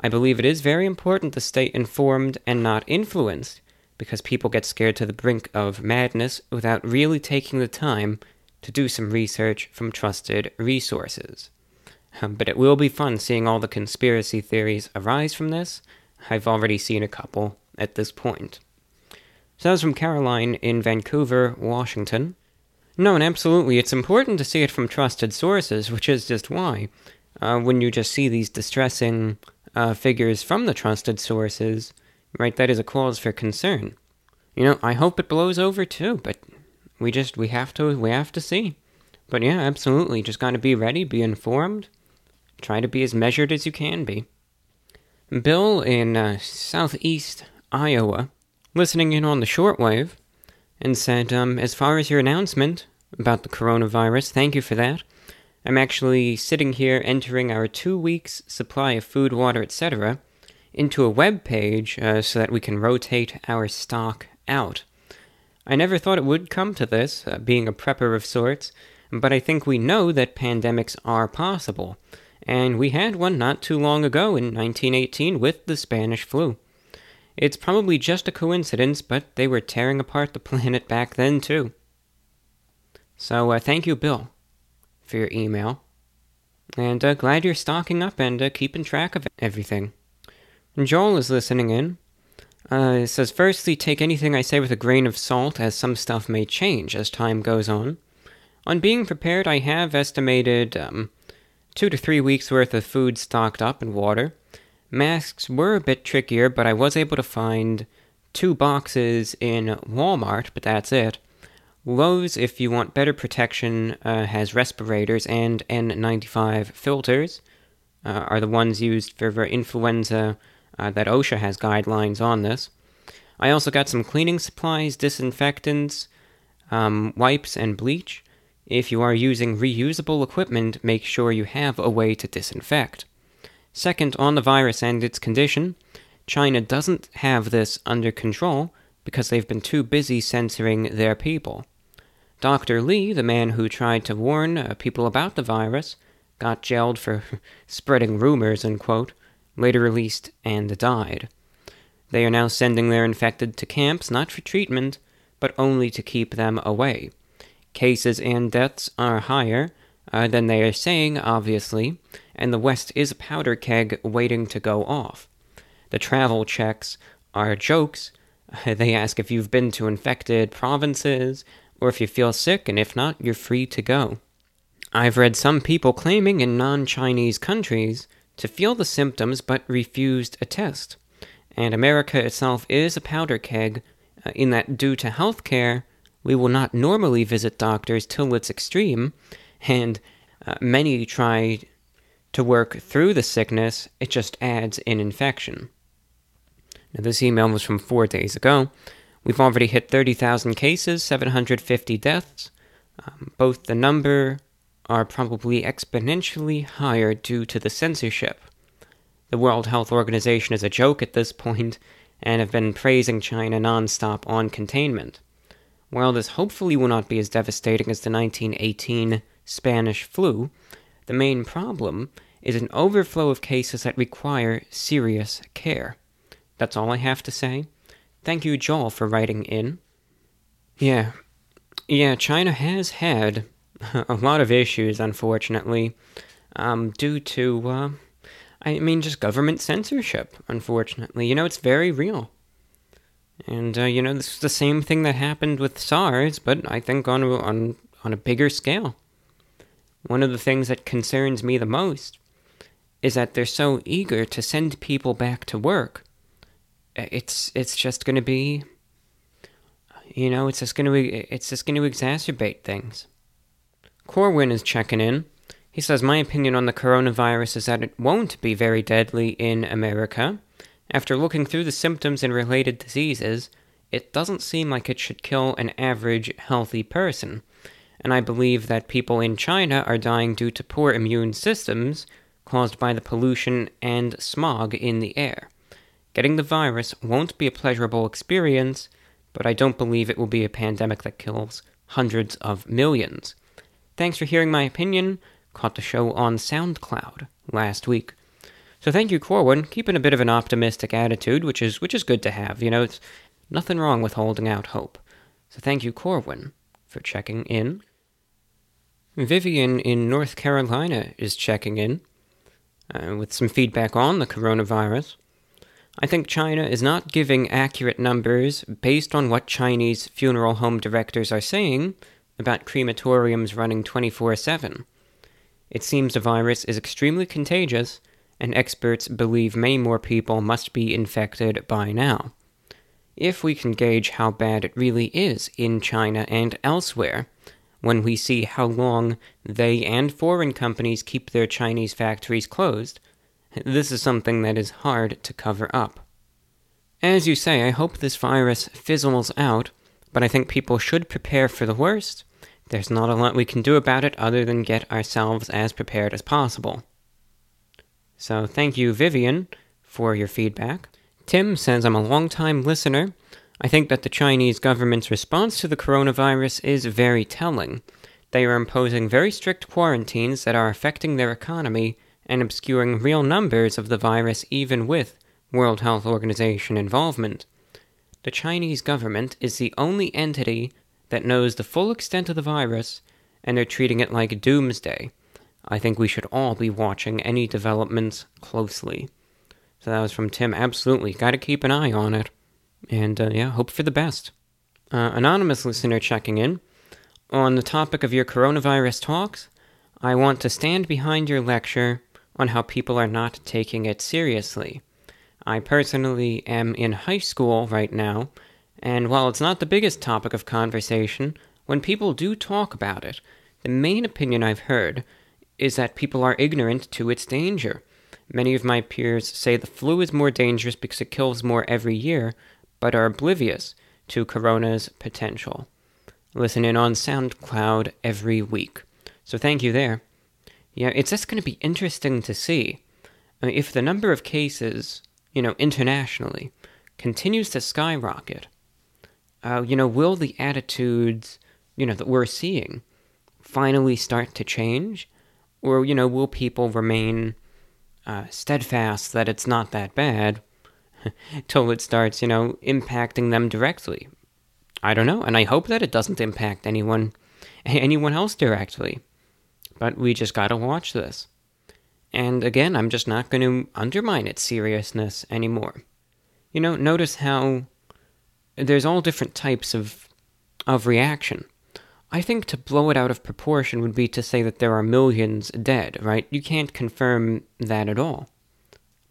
I believe it is very important to stay informed and not influenced, because people get scared to the brink of madness without really taking the time to do some research from trusted resources. Um, but it will be fun seeing all the conspiracy theories arise from this. I've already seen a couple at this point. So that was from Caroline in Vancouver, Washington. No, and absolutely, it's important to see it from trusted sources, which is just why. Uh, when you just see these distressing uh, figures from the trusted sources, right, that is a cause for concern. You know, I hope it blows over too, but we just, we have to, we have to see. But yeah, absolutely, just gotta be ready, be informed, try to be as measured as you can be. Bill in uh, southeast Iowa, listening in on the shortwave, and said, um, as far as your announcement about the coronavirus, thank you for that. I'm actually sitting here entering our two weeks supply of food, water, etc., into a web page uh, so that we can rotate our stock out. I never thought it would come to this, uh, being a prepper of sorts, but I think we know that pandemics are possible, and we had one not too long ago in 1918 with the Spanish flu. It's probably just a coincidence, but they were tearing apart the planet back then, too. So, uh, thank you, Bill, for your email. And uh, glad you're stocking up and uh, keeping track of everything. And Joel is listening in. Uh, it says, Firstly, take anything I say with a grain of salt, as some stuff may change as time goes on. On being prepared, I have estimated um, two to three weeks worth of food stocked up and water. Masks were a bit trickier, but I was able to find two boxes in Walmart, but that's it. Lowe's, if you want better protection, uh, has respirators and N95 filters, uh, are the ones used for influenza uh, that OSHA has guidelines on this. I also got some cleaning supplies, disinfectants, um, wipes, and bleach. If you are using reusable equipment, make sure you have a way to disinfect. Second, on the virus and its condition, China doesn't have this under control because they've been too busy censoring their people. Dr. Lee, the man who tried to warn uh, people about the virus, got jailed for spreading rumors, unquote, later released and died. They are now sending their infected to camps not for treatment, but only to keep them away. Cases and deaths are higher uh, than they are saying, obviously, and the West is a powder keg waiting to go off. The travel checks are jokes. They ask if you've been to infected provinces, or if you feel sick, and if not, you're free to go. I've read some people claiming in non Chinese countries to feel the symptoms but refused a test. And America itself is a powder keg uh, in that, due to health care, we will not normally visit doctors till it's extreme, and uh, many try to work through the sickness, it just adds an infection. Now, this email was from four days ago. We've already hit 30,000 cases, 750 deaths. Um, both the number are probably exponentially higher due to the censorship. The World Health Organization is a joke at this point and have been praising China nonstop on containment. While this hopefully will not be as devastating as the 1918 Spanish flu, the main problem is an overflow of cases that require serious care. That's all I have to say. Thank you, Joel, for writing in. Yeah, Yeah, China has had a lot of issues, unfortunately, um, due to, uh, I mean, just government censorship, unfortunately. You know, it's very real. And, uh, you know, this is the same thing that happened with SARS, but I think on, on, on a bigger scale. One of the things that concerns me the most is that they're so eager to send people back to work. It's it's just going to be you know, it's just going to it's just going to exacerbate things. Corwin is checking in. He says my opinion on the coronavirus is that it won't be very deadly in America. After looking through the symptoms and related diseases, it doesn't seem like it should kill an average healthy person. And I believe that people in China are dying due to poor immune systems caused by the pollution and smog in the air. Getting the virus won't be a pleasurable experience, but I don't believe it will be a pandemic that kills hundreds of millions. Thanks for hearing my opinion. Caught the show on SoundCloud last week. So thank you, Corwin. Keeping a bit of an optimistic attitude, which is which is good to have. You know, it's nothing wrong with holding out hope. So thank you, Corwin, for checking in. Vivian in North Carolina is checking in uh, with some feedback on the coronavirus. I think China is not giving accurate numbers based on what Chinese funeral home directors are saying about crematoriums running 24 7. It seems the virus is extremely contagious, and experts believe many more people must be infected by now. If we can gauge how bad it really is in China and elsewhere, when we see how long they and foreign companies keep their Chinese factories closed, this is something that is hard to cover up. As you say, I hope this virus fizzles out, but I think people should prepare for the worst. There's not a lot we can do about it other than get ourselves as prepared as possible. So, thank you, Vivian, for your feedback. Tim says I'm a long-time listener. I think that the Chinese government's response to the coronavirus is very telling. They are imposing very strict quarantines that are affecting their economy and obscuring real numbers of the virus even with World Health Organization involvement. The Chinese government is the only entity that knows the full extent of the virus, and they're treating it like doomsday. I think we should all be watching any developments closely. So that was from Tim. Absolutely. Got to keep an eye on it. And uh, yeah, hope for the best. Uh, anonymous listener checking in. On the topic of your coronavirus talks, I want to stand behind your lecture on how people are not taking it seriously. I personally am in high school right now, and while it's not the biggest topic of conversation, when people do talk about it, the main opinion I've heard is that people are ignorant to its danger. Many of my peers say the flu is more dangerous because it kills more every year, but are oblivious to corona's potential. Listen in on SoundCloud every week. So thank you there. Yeah, it's just going to be interesting to see I mean, if the number of cases, you know, internationally continues to skyrocket. Uh, you know, will the attitudes, you know, that we're seeing finally start to change? Or, you know, will people remain uh, steadfast that it's not that bad till it starts, you know, impacting them directly? I don't know, and I hope that it doesn't impact anyone anyone else directly. But we just gotta watch this. And again, I'm just not going to undermine its seriousness anymore. You know, notice how there's all different types of of reaction. I think to blow it out of proportion would be to say that there are millions dead, right? You can't confirm that at all.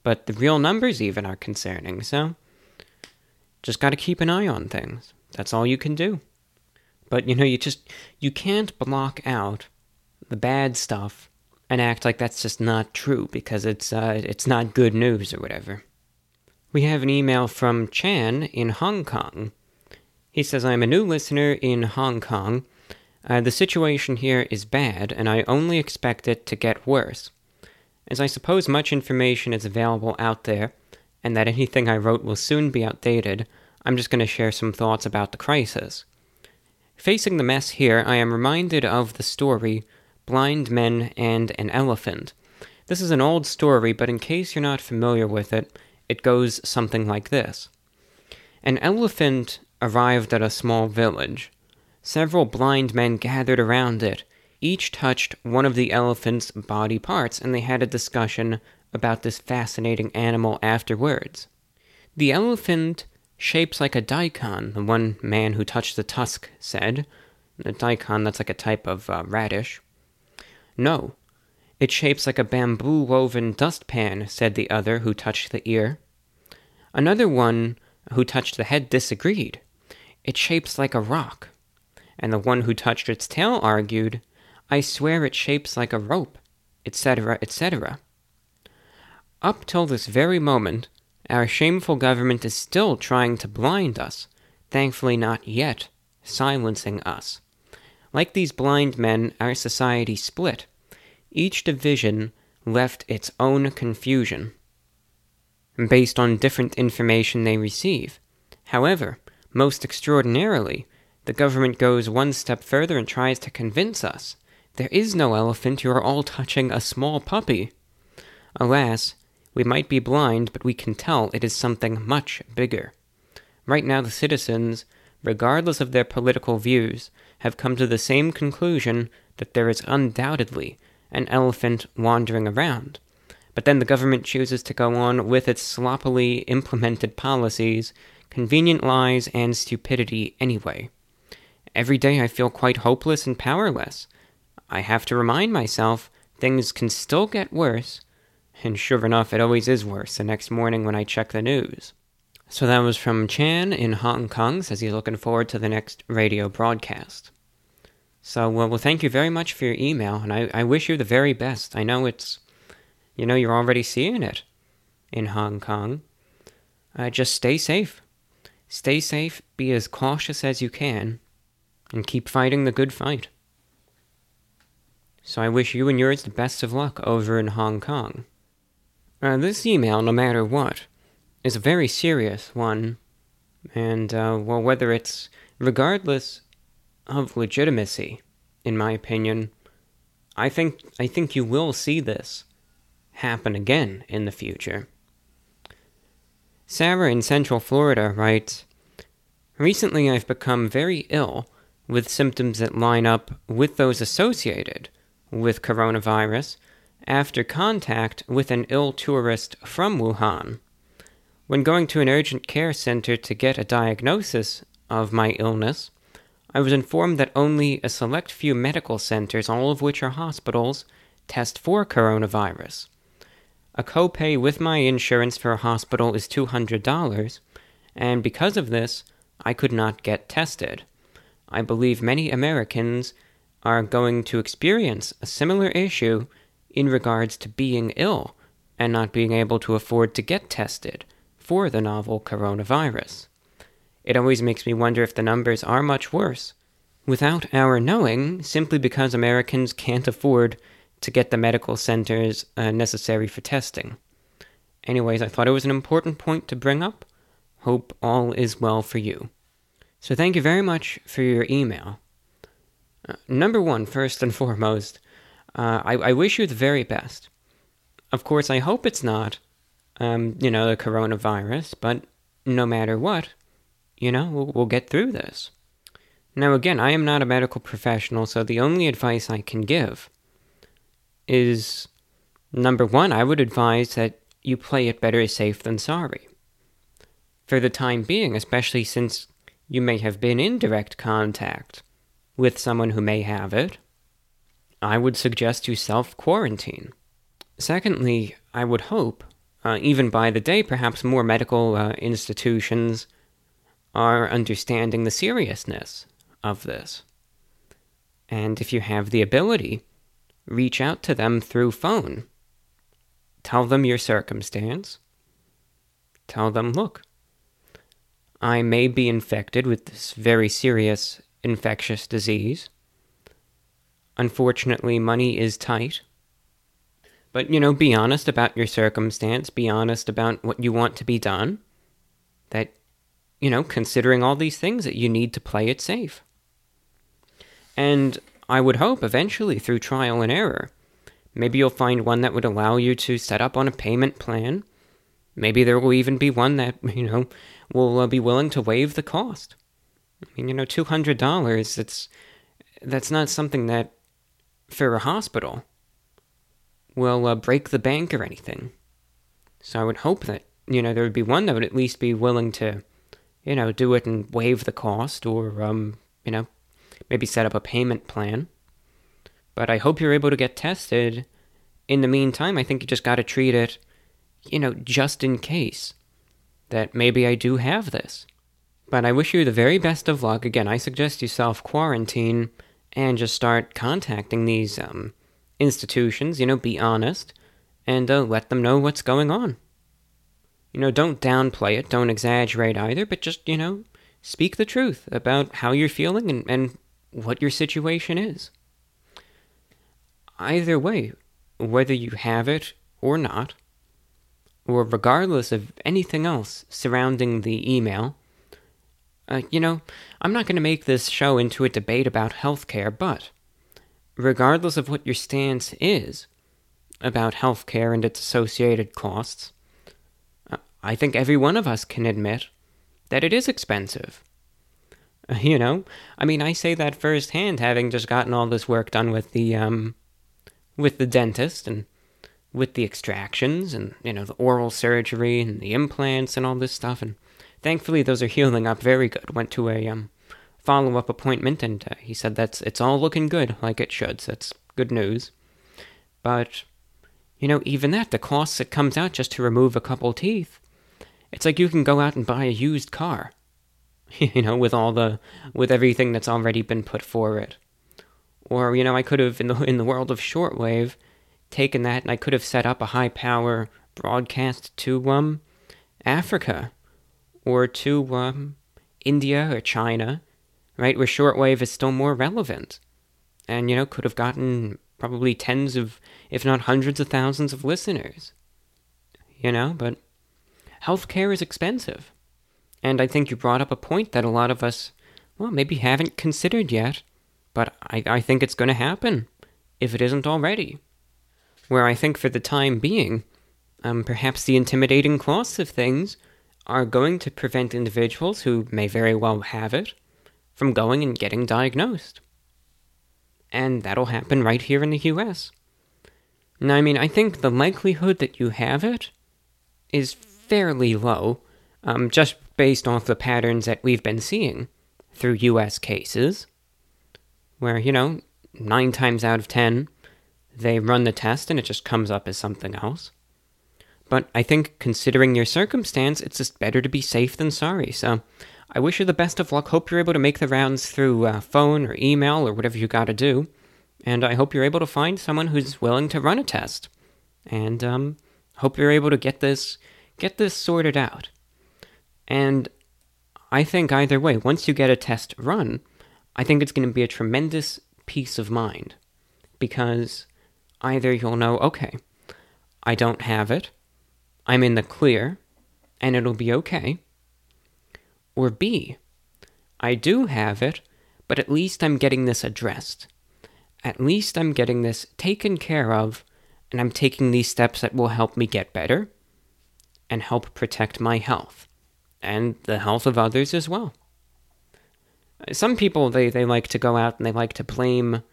But the real numbers even are concerning, so just got to keep an eye on things. That's all you can do. But you know, you just you can't block out the bad stuff and act like that's just not true because it's uh, it's not good news or whatever. We have an email from Chan in Hong Kong. He says, I'm a new listener in Hong Kong. Uh, the situation here is bad, and I only expect it to get worse. As I suppose much information is available out there, and that anything I wrote will soon be outdated, I'm just going to share some thoughts about the crisis. Facing the mess here, I am reminded of the story Blind Men and an Elephant. This is an old story, but in case you're not familiar with it, it goes something like this An elephant arrived at a small village. Several blind men gathered around it. Each touched one of the elephant's body parts, and they had a discussion about this fascinating animal afterwards. The elephant shapes like a daikon, the one man who touched the tusk said. The daikon, that's like a type of uh, radish. No, it shapes like a bamboo woven dustpan, said the other who touched the ear. Another one who touched the head disagreed. It shapes like a rock. And the one who touched its tail argued, I swear it shapes like a rope, etc., etc. Up till this very moment, our shameful government is still trying to blind us, thankfully not yet silencing us. Like these blind men, our society split. Each division left its own confusion, based on different information they receive. However, most extraordinarily, the government goes one step further and tries to convince us there is no elephant, you are all touching a small puppy. Alas, we might be blind, but we can tell it is something much bigger. Right now, the citizens, regardless of their political views, have come to the same conclusion that there is undoubtedly an elephant wandering around. But then the government chooses to go on with its sloppily implemented policies, convenient lies, and stupidity anyway. Every day I feel quite hopeless and powerless. I have to remind myself things can still get worse, and sure enough, it always is worse the next morning when I check the news. So that was from Chan in Hong Kong, says he's looking forward to the next radio broadcast. So, well, well thank you very much for your email, and I, I wish you the very best. I know it's, you know, you're already seeing it in Hong Kong. Uh, just stay safe. Stay safe, be as cautious as you can, and keep fighting the good fight. So I wish you and yours the best of luck over in Hong Kong. Uh, this email, no matter what, is a very serious one, and, uh, well, whether it's regardless of legitimacy, in my opinion, I think I think you will see this happen again in the future. Sarah in Central Florida writes Recently I've become very ill with symptoms that line up with those associated with coronavirus after contact with an ill tourist from Wuhan. When going to an urgent care center to get a diagnosis of my illness, I was informed that only a select few medical centers, all of which are hospitals, test for coronavirus. A copay with my insurance for a hospital is $200, and because of this, I could not get tested. I believe many Americans are going to experience a similar issue in regards to being ill and not being able to afford to get tested for the novel coronavirus. It always makes me wonder if the numbers are much worse without our knowing, simply because Americans can't afford to get the medical centers uh, necessary for testing. Anyways, I thought it was an important point to bring up. Hope all is well for you. So, thank you very much for your email. Uh, number one, first and foremost, uh, I, I, wish you the very best. Of course, I hope it's not, um, you know, the coronavirus, but no matter what, you know, we'll, we'll get through this. Now, again, I am not a medical professional, so the only advice I can give is number one, I would advise that you play it better safe than sorry. For the time being, especially since you may have been in direct contact with someone who may have it, I would suggest you self quarantine. Secondly, I would hope, uh, even by the day, perhaps more medical uh, institutions are understanding the seriousness of this. And if you have the ability, reach out to them through phone. Tell them your circumstance. Tell them, look, I may be infected with this very serious infectious disease. Unfortunately, money is tight. But, you know, be honest about your circumstance, be honest about what you want to be done. That, you know, considering all these things, that you need to play it safe. And I would hope eventually through trial and error, maybe you'll find one that would allow you to set up on a payment plan. Maybe there will even be one that, you know, will uh, be willing to waive the cost. I mean, you know, two hundred dollars. It's that's not something that for a hospital will uh, break the bank or anything. So I would hope that you know there would be one that would at least be willing to, you know, do it and waive the cost, or um, you know, maybe set up a payment plan. But I hope you're able to get tested. In the meantime, I think you just got to treat it, you know, just in case that maybe I do have this. But I wish you the very best of luck. Again, I suggest you self quarantine and just start contacting these um, institutions, you know, be honest, and uh, let them know what's going on. You know, don't downplay it, don't exaggerate either, but just, you know, speak the truth about how you're feeling and, and what your situation is. Either way, whether you have it or not, or regardless of anything else surrounding the email, uh, you know, I'm not going to make this show into a debate about healthcare, but regardless of what your stance is about healthcare and its associated costs, I think every one of us can admit that it is expensive. You know, I mean, I say that firsthand, having just gotten all this work done with the um, with the dentist and with the extractions and you know the oral surgery and the implants and all this stuff, and thankfully those are healing up very good. Went to a um, follow up appointment, and uh, he said that's it's all looking good, like it should. So that's good news. But you know, even that, the cost that comes out just to remove a couple teeth, it's like you can go out and buy a used car. you know, with all the with everything that's already been put for it. Or you know, I could have in the in the world of shortwave taken that and I could have set up a high power broadcast to um Africa or to um India or China right? Where shortwave is still more relevant. And, you know, could have gotten probably tens of, if not hundreds of thousands of listeners. You know, but healthcare is expensive. And I think you brought up a point that a lot of us, well, maybe haven't considered yet, but I, I think it's going to happen, if it isn't already. Where I think for the time being, um, perhaps the intimidating costs of things are going to prevent individuals who may very well have it from going and getting diagnosed. And that'll happen right here in the US. Now, I mean, I think the likelihood that you have it is fairly low, um, just based off the patterns that we've been seeing through US cases, where, you know, nine times out of ten, they run the test and it just comes up as something else. But I think, considering your circumstance, it's just better to be safe than sorry, so I wish you the best of luck. Hope you're able to make the rounds through uh, phone or email or whatever you got to do. And I hope you're able to find someone who's willing to run a test. And um, hope you're able to get this get this sorted out. And I think either way, once you get a test run, I think it's going to be a tremendous peace of mind because either you'll know, okay, I don't have it, I'm in the clear, and it'll be okay, or B, I do have it, but at least I'm getting this addressed. At least I'm getting this taken care of, and I'm taking these steps that will help me get better and help protect my health and the health of others as well. Some people they, they like to go out and they like to blame,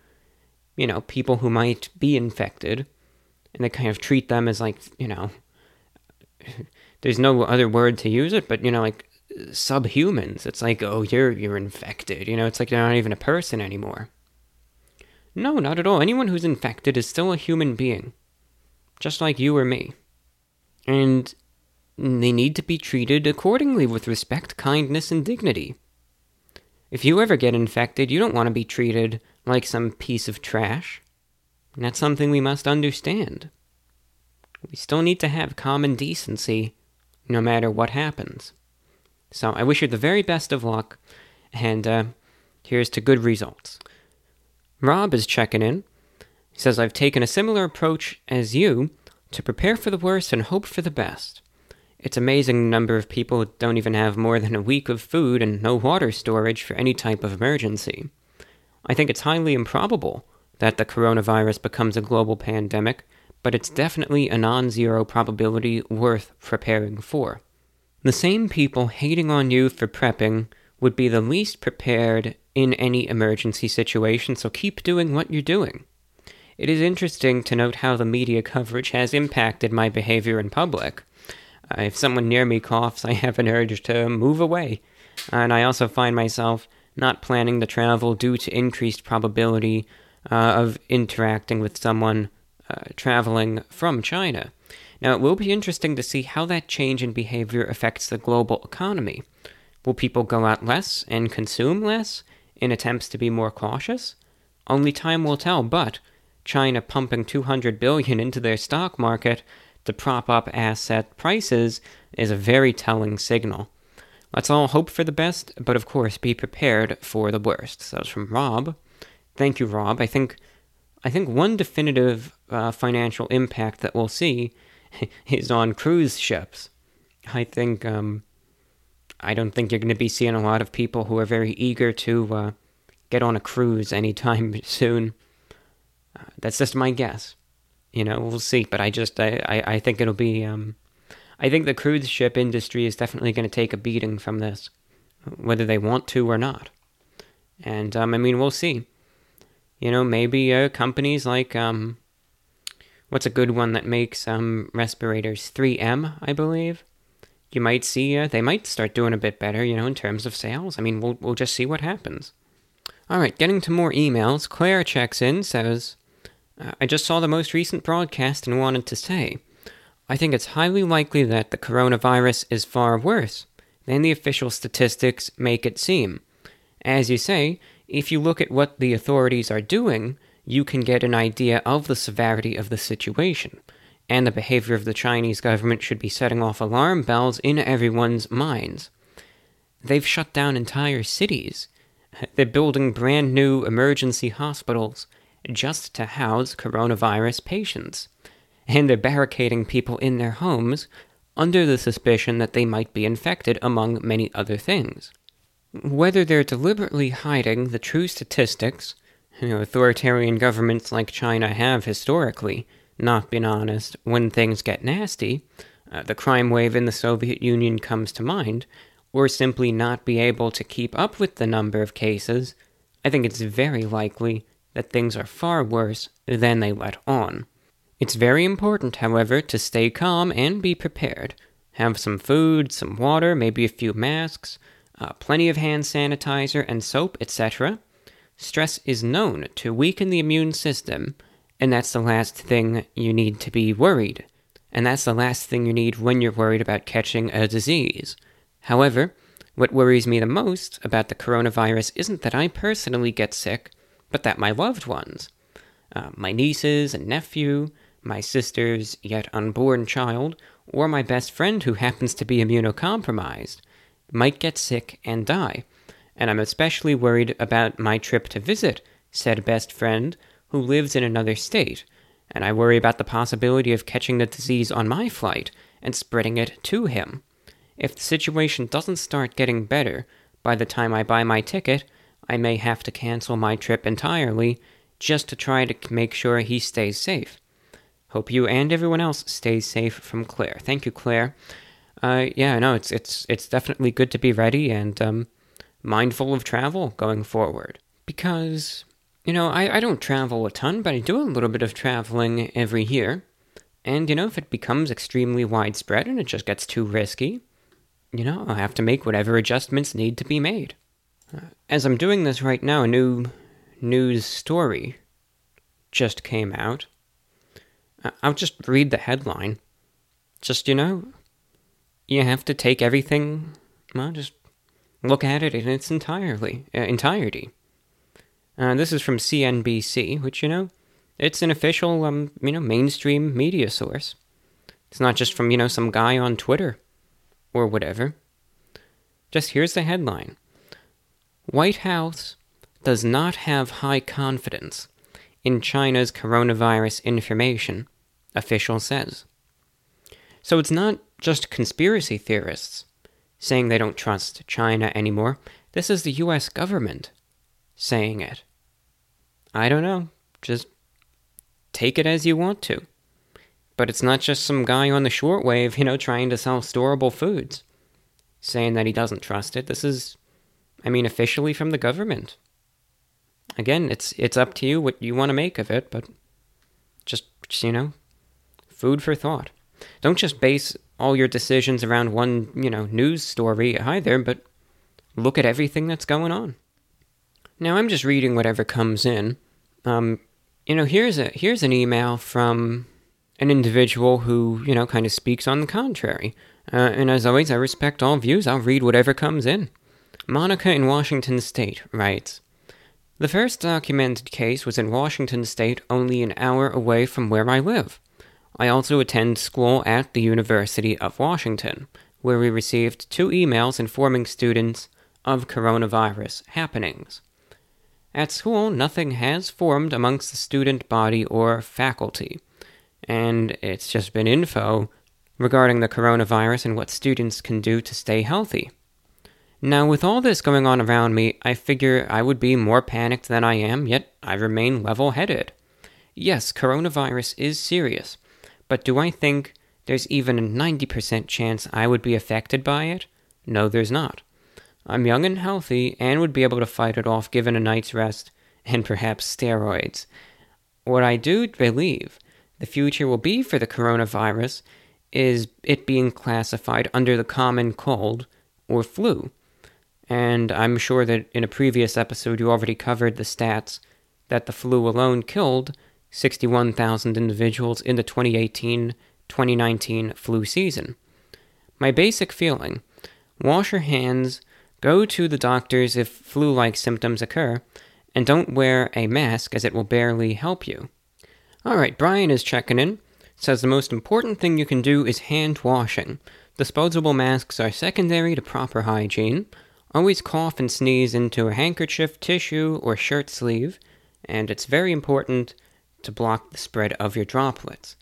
you know, people who might be infected, and they kind of treat them as like, you know, there's no other word to use it, but you know, like subhumans. It's like, oh, you're you're infected. You know, it's like you're not even a person anymore. No, not at all. Anyone who's infected is still a human being, just like you or me. And they need to be treated accordingly with respect, kindness, and dignity. If you ever get infected, you don't want to be treated like some piece of trash. And that's something we must understand. We still need to have common decency no matter what happens. So I wish you the very best of luck, and uh, here's to good results. Rob is checking in. He says, I've taken a similar approach as you to prepare for the worst and hope for the best. It's amazing the number of people don't even have more than a week of food and no water storage for any type of emergency. I think it's highly improbable that the coronavirus becomes a global pandemic, but it's definitely a non zero probability worth preparing for. The same people hating on you for prepping would be the least prepared in any emergency situation, so keep doing what you're doing. It is interesting to note how the media coverage has impacted my behavior in public. Uh, if someone near me coughs, I have an urge to move away. And I also find myself not planning to travel due to increased probability uh, of interacting with someone uh, traveling from China. Now, it will be interesting to see how that change in behavior affects the global economy. Will people go out less and consume less in attempts to be more cautious? Only time will tell, but China pumping 200 billion into their stock market to prop up asset prices is a very telling signal. Let's all hope for the best, but of course be prepared for the worst. So that was from Rob. Thank you, Rob. I think I think one definitive uh, financial impact that we'll see is on cruise ships. I think um, I don't think you're going to be seeing a lot of people who are very eager to uh, get on a cruise anytime soon. Uh, that's just my guess. You know, we'll see. But I just I, I, I think it'll be um, I think the cruise ship industry is definitely going to take a beating from this, whether they want to or not. And um, I mean, we'll see. You know, maybe uh, companies like um, what's a good one that makes um respirators? 3M, I believe. You might see uh, they might start doing a bit better, you know, in terms of sales. I mean, we'll we'll just see what happens. All right, getting to more emails. Claire checks in, says, "I just saw the most recent broadcast and wanted to say." I think it's highly likely that the coronavirus is far worse than the official statistics make it seem. As you say, if you look at what the authorities are doing, you can get an idea of the severity of the situation, and the behavior of the Chinese government should be setting off alarm bells in everyone's minds. They've shut down entire cities. They're building brand new emergency hospitals just to house coronavirus patients and they're barricading people in their homes under the suspicion that they might be infected, among many other things. Whether they're deliberately hiding the true statistics, you know, authoritarian governments like China have historically not been honest when things get nasty, uh, the crime wave in the Soviet Union comes to mind, or simply not be able to keep up with the number of cases, I think it's very likely that things are far worse than they let on. It's very important, however, to stay calm and be prepared. Have some food, some water, maybe a few masks, uh, plenty of hand sanitizer and soap, etc. Stress is known to weaken the immune system, and that's the last thing you need to be worried. And that's the last thing you need when you're worried about catching a disease. However, what worries me the most about the coronavirus isn't that I personally get sick, but that my loved ones, uh, my nieces and nephew, my sister's yet unborn child, or my best friend who happens to be immunocompromised, might get sick and die. And I'm especially worried about my trip to visit said best friend who lives in another state, and I worry about the possibility of catching the disease on my flight and spreading it to him. If the situation doesn't start getting better by the time I buy my ticket, I may have to cancel my trip entirely just to try to make sure he stays safe. Hope you and everyone else stays safe from Claire. Thank you, Claire. Uh, yeah, no, it's it's it's definitely good to be ready and um, mindful of travel going forward because you know I, I don't travel a ton, but I do a little bit of traveling every year. And you know, if it becomes extremely widespread and it just gets too risky, you know, I'll have to make whatever adjustments need to be made. Uh, as I'm doing this right now, a new news story just came out I'll just read the headline. Just, you know, you have to take everything, well, just look at it in its entirely, uh, entirety. Uh, this is from CNBC, which, you know, it's an official, um, you know, mainstream media source. It's not just from, you know, some guy on Twitter or whatever. Just here's the headline White House does not have high confidence in China's coronavirus information official says. So it's not just conspiracy theorists saying they don't trust China anymore. This is the US government saying it. I don't know. Just take it as you want to. But it's not just some guy on the shortwave, you know, trying to sell storable foods saying that he doesn't trust it. This is I mean, officially from the government. Again, it's it's up to you what you want to make of it, but just, just you know, food for thought. Don't just base all your decisions around one, you know, news story either, but look at everything that's going on. Now, I'm just reading whatever comes in. Um, you know, here's a here's an email from an individual who, you know, kind of speaks on the contrary. Uh, and as always, I respect all views. I'll read whatever comes in. Monica in Washington State writes The first documented case was in Washington State, only an hour away from where I live. I also attend school at the University of Washington, where we received two emails informing students of coronavirus happenings. At school, nothing has formed amongst the student body or faculty, and it's just been info regarding the coronavirus and what students can do to stay healthy. Now, with all this going on around me, I figure I would be more panicked than I am, yet I remain level headed. Yes, coronavirus is serious, but do I think there's even a 90% chance I would be affected by it? No, there's not. I'm young and healthy and would be able to fight it off given a night's rest and perhaps steroids. What I do believe the future will be for the coronavirus is it being classified under the common cold or flu. And I'm sure that in a previous episode you already covered the stats that the flu alone killed 61,000 individuals in the 2018 2019 flu season. My basic feeling wash your hands, go to the doctors if flu like symptoms occur, and don't wear a mask as it will barely help you. Alright, Brian is checking in says the most important thing you can do is hand washing. Disposable masks are secondary to proper hygiene. Always cough and sneeze into a handkerchief, tissue, or shirt sleeve, and it's very important to block the spread of your droplets.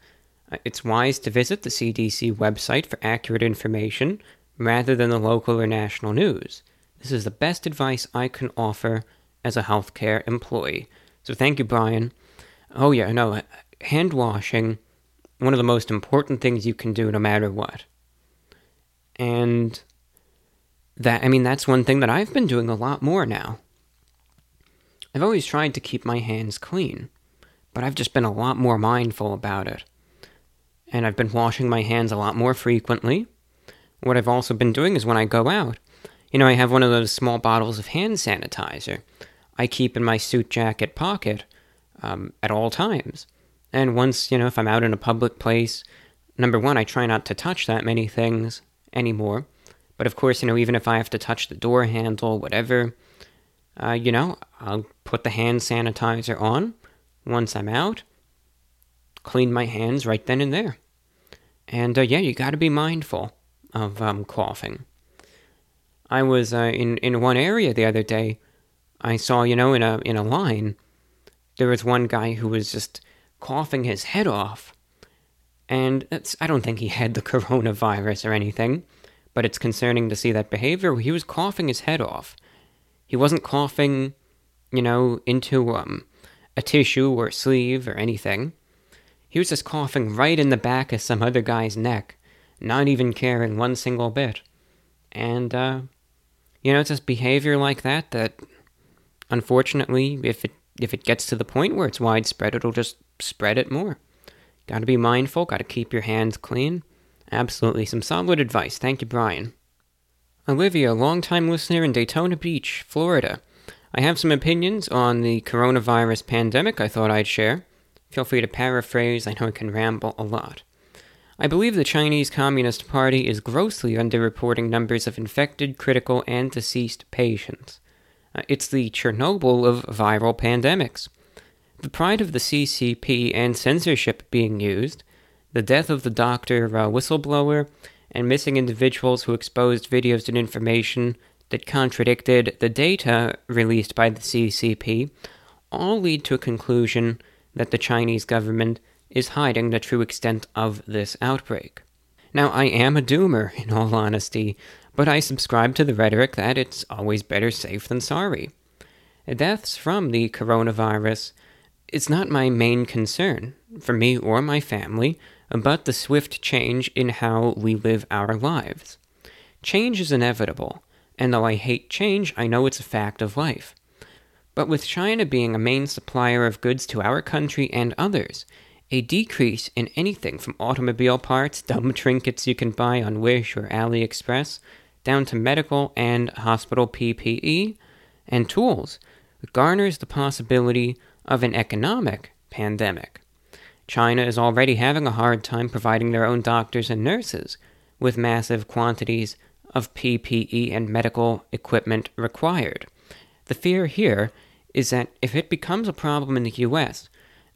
Uh, it's wise to visit the CDC website for accurate information rather than the local or national news. This is the best advice I can offer as a healthcare employee. So thank you, Brian. Oh, yeah, no, hand washing one of the most important things you can do no matter what. And that, I mean, that's one thing that I've been doing a lot more now. I've always tried to keep my hands clean, but I've just been a lot more mindful about it. And I've been washing my hands a lot more frequently. What I've also been doing is when I go out, you know, I have one of those small bottles of hand sanitizer I keep in my suit jacket pocket um, at all times. And once, you know, if I'm out in a public place, number one, I try not to touch that many things anymore. But of course, you know, even if I have to touch the door handle, whatever, uh, you know, I'll put the hand sanitizer on once I'm out, clean my hands right then and there. And uh, yeah, you got to be mindful of um, coughing. I was uh, in in one area the other day. I saw, you know, in a in a line, there was one guy who was just coughing his head off. And I don't think he had the coronavirus or anything, but it's concerning to see that behavior. He was coughing his head off. He wasn't coughing, you know, into um, a tissue or a sleeve or anything. He was just coughing right in the back of some other guy's neck, not even caring one single bit. And, uh, you know, it's just behavior like that that, unfortunately, if it if it gets to the point where it's widespread, it'll just spread it more. Got to be mindful, got to keep your hands clean. Absolutely, some solid advice. Thank you, Brian. Olivia, longtime listener in Daytona Beach, Florida. I have some opinions on the coronavirus pandemic I thought I'd share. Feel free to paraphrase, I know I can ramble a lot. I believe the Chinese Communist Party is grossly underreporting numbers of infected, critical, and deceased patients. Uh, it's the Chernobyl of viral pandemics. The pride of the CCP and censorship being used, the death of the doctor uh, whistleblower, and missing individuals who exposed videos and information that contradicted the data released by the CCP all lead to a conclusion that the Chinese government is hiding the true extent of this outbreak. Now, I am a doomer, in all honesty, but I subscribe to the rhetoric that it's always better safe than sorry. Deaths from the coronavirus is not my main concern, for me or my family, but the swift change in how we live our lives. Change is inevitable, and though I hate change, I know it's a fact of life. But with China being a main supplier of goods to our country and others, a decrease in anything from automobile parts, dumb trinkets you can buy on Wish or AliExpress, down to medical and hospital PPE and tools garners the possibility of an economic pandemic. China is already having a hard time providing their own doctors and nurses with massive quantities of PPE and medical equipment required. The fear here is that if it becomes a problem in the US,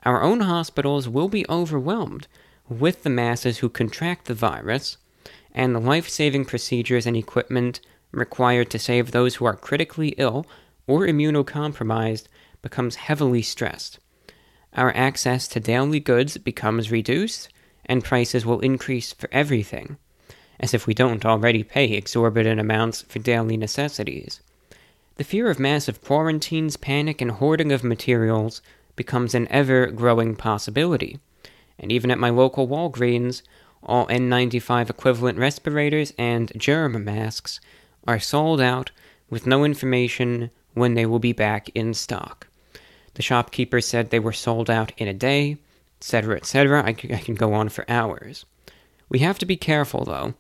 our own hospitals will be overwhelmed with the masses who contract the virus and the life saving procedures and equipment required to save those who are critically ill or immunocompromised becomes heavily stressed. Our access to daily goods becomes reduced, and prices will increase for everything, as if we don't already pay exorbitant amounts for daily necessities. The fear of massive quarantines, panic, and hoarding of materials becomes an ever growing possibility. And even at my local Walgreens, all N95 equivalent respirators and germ masks are sold out with no information when they will be back in stock. The shopkeeper said they were sold out in a day, etc., etc. I, I can go on for hours. We have to be careful, though.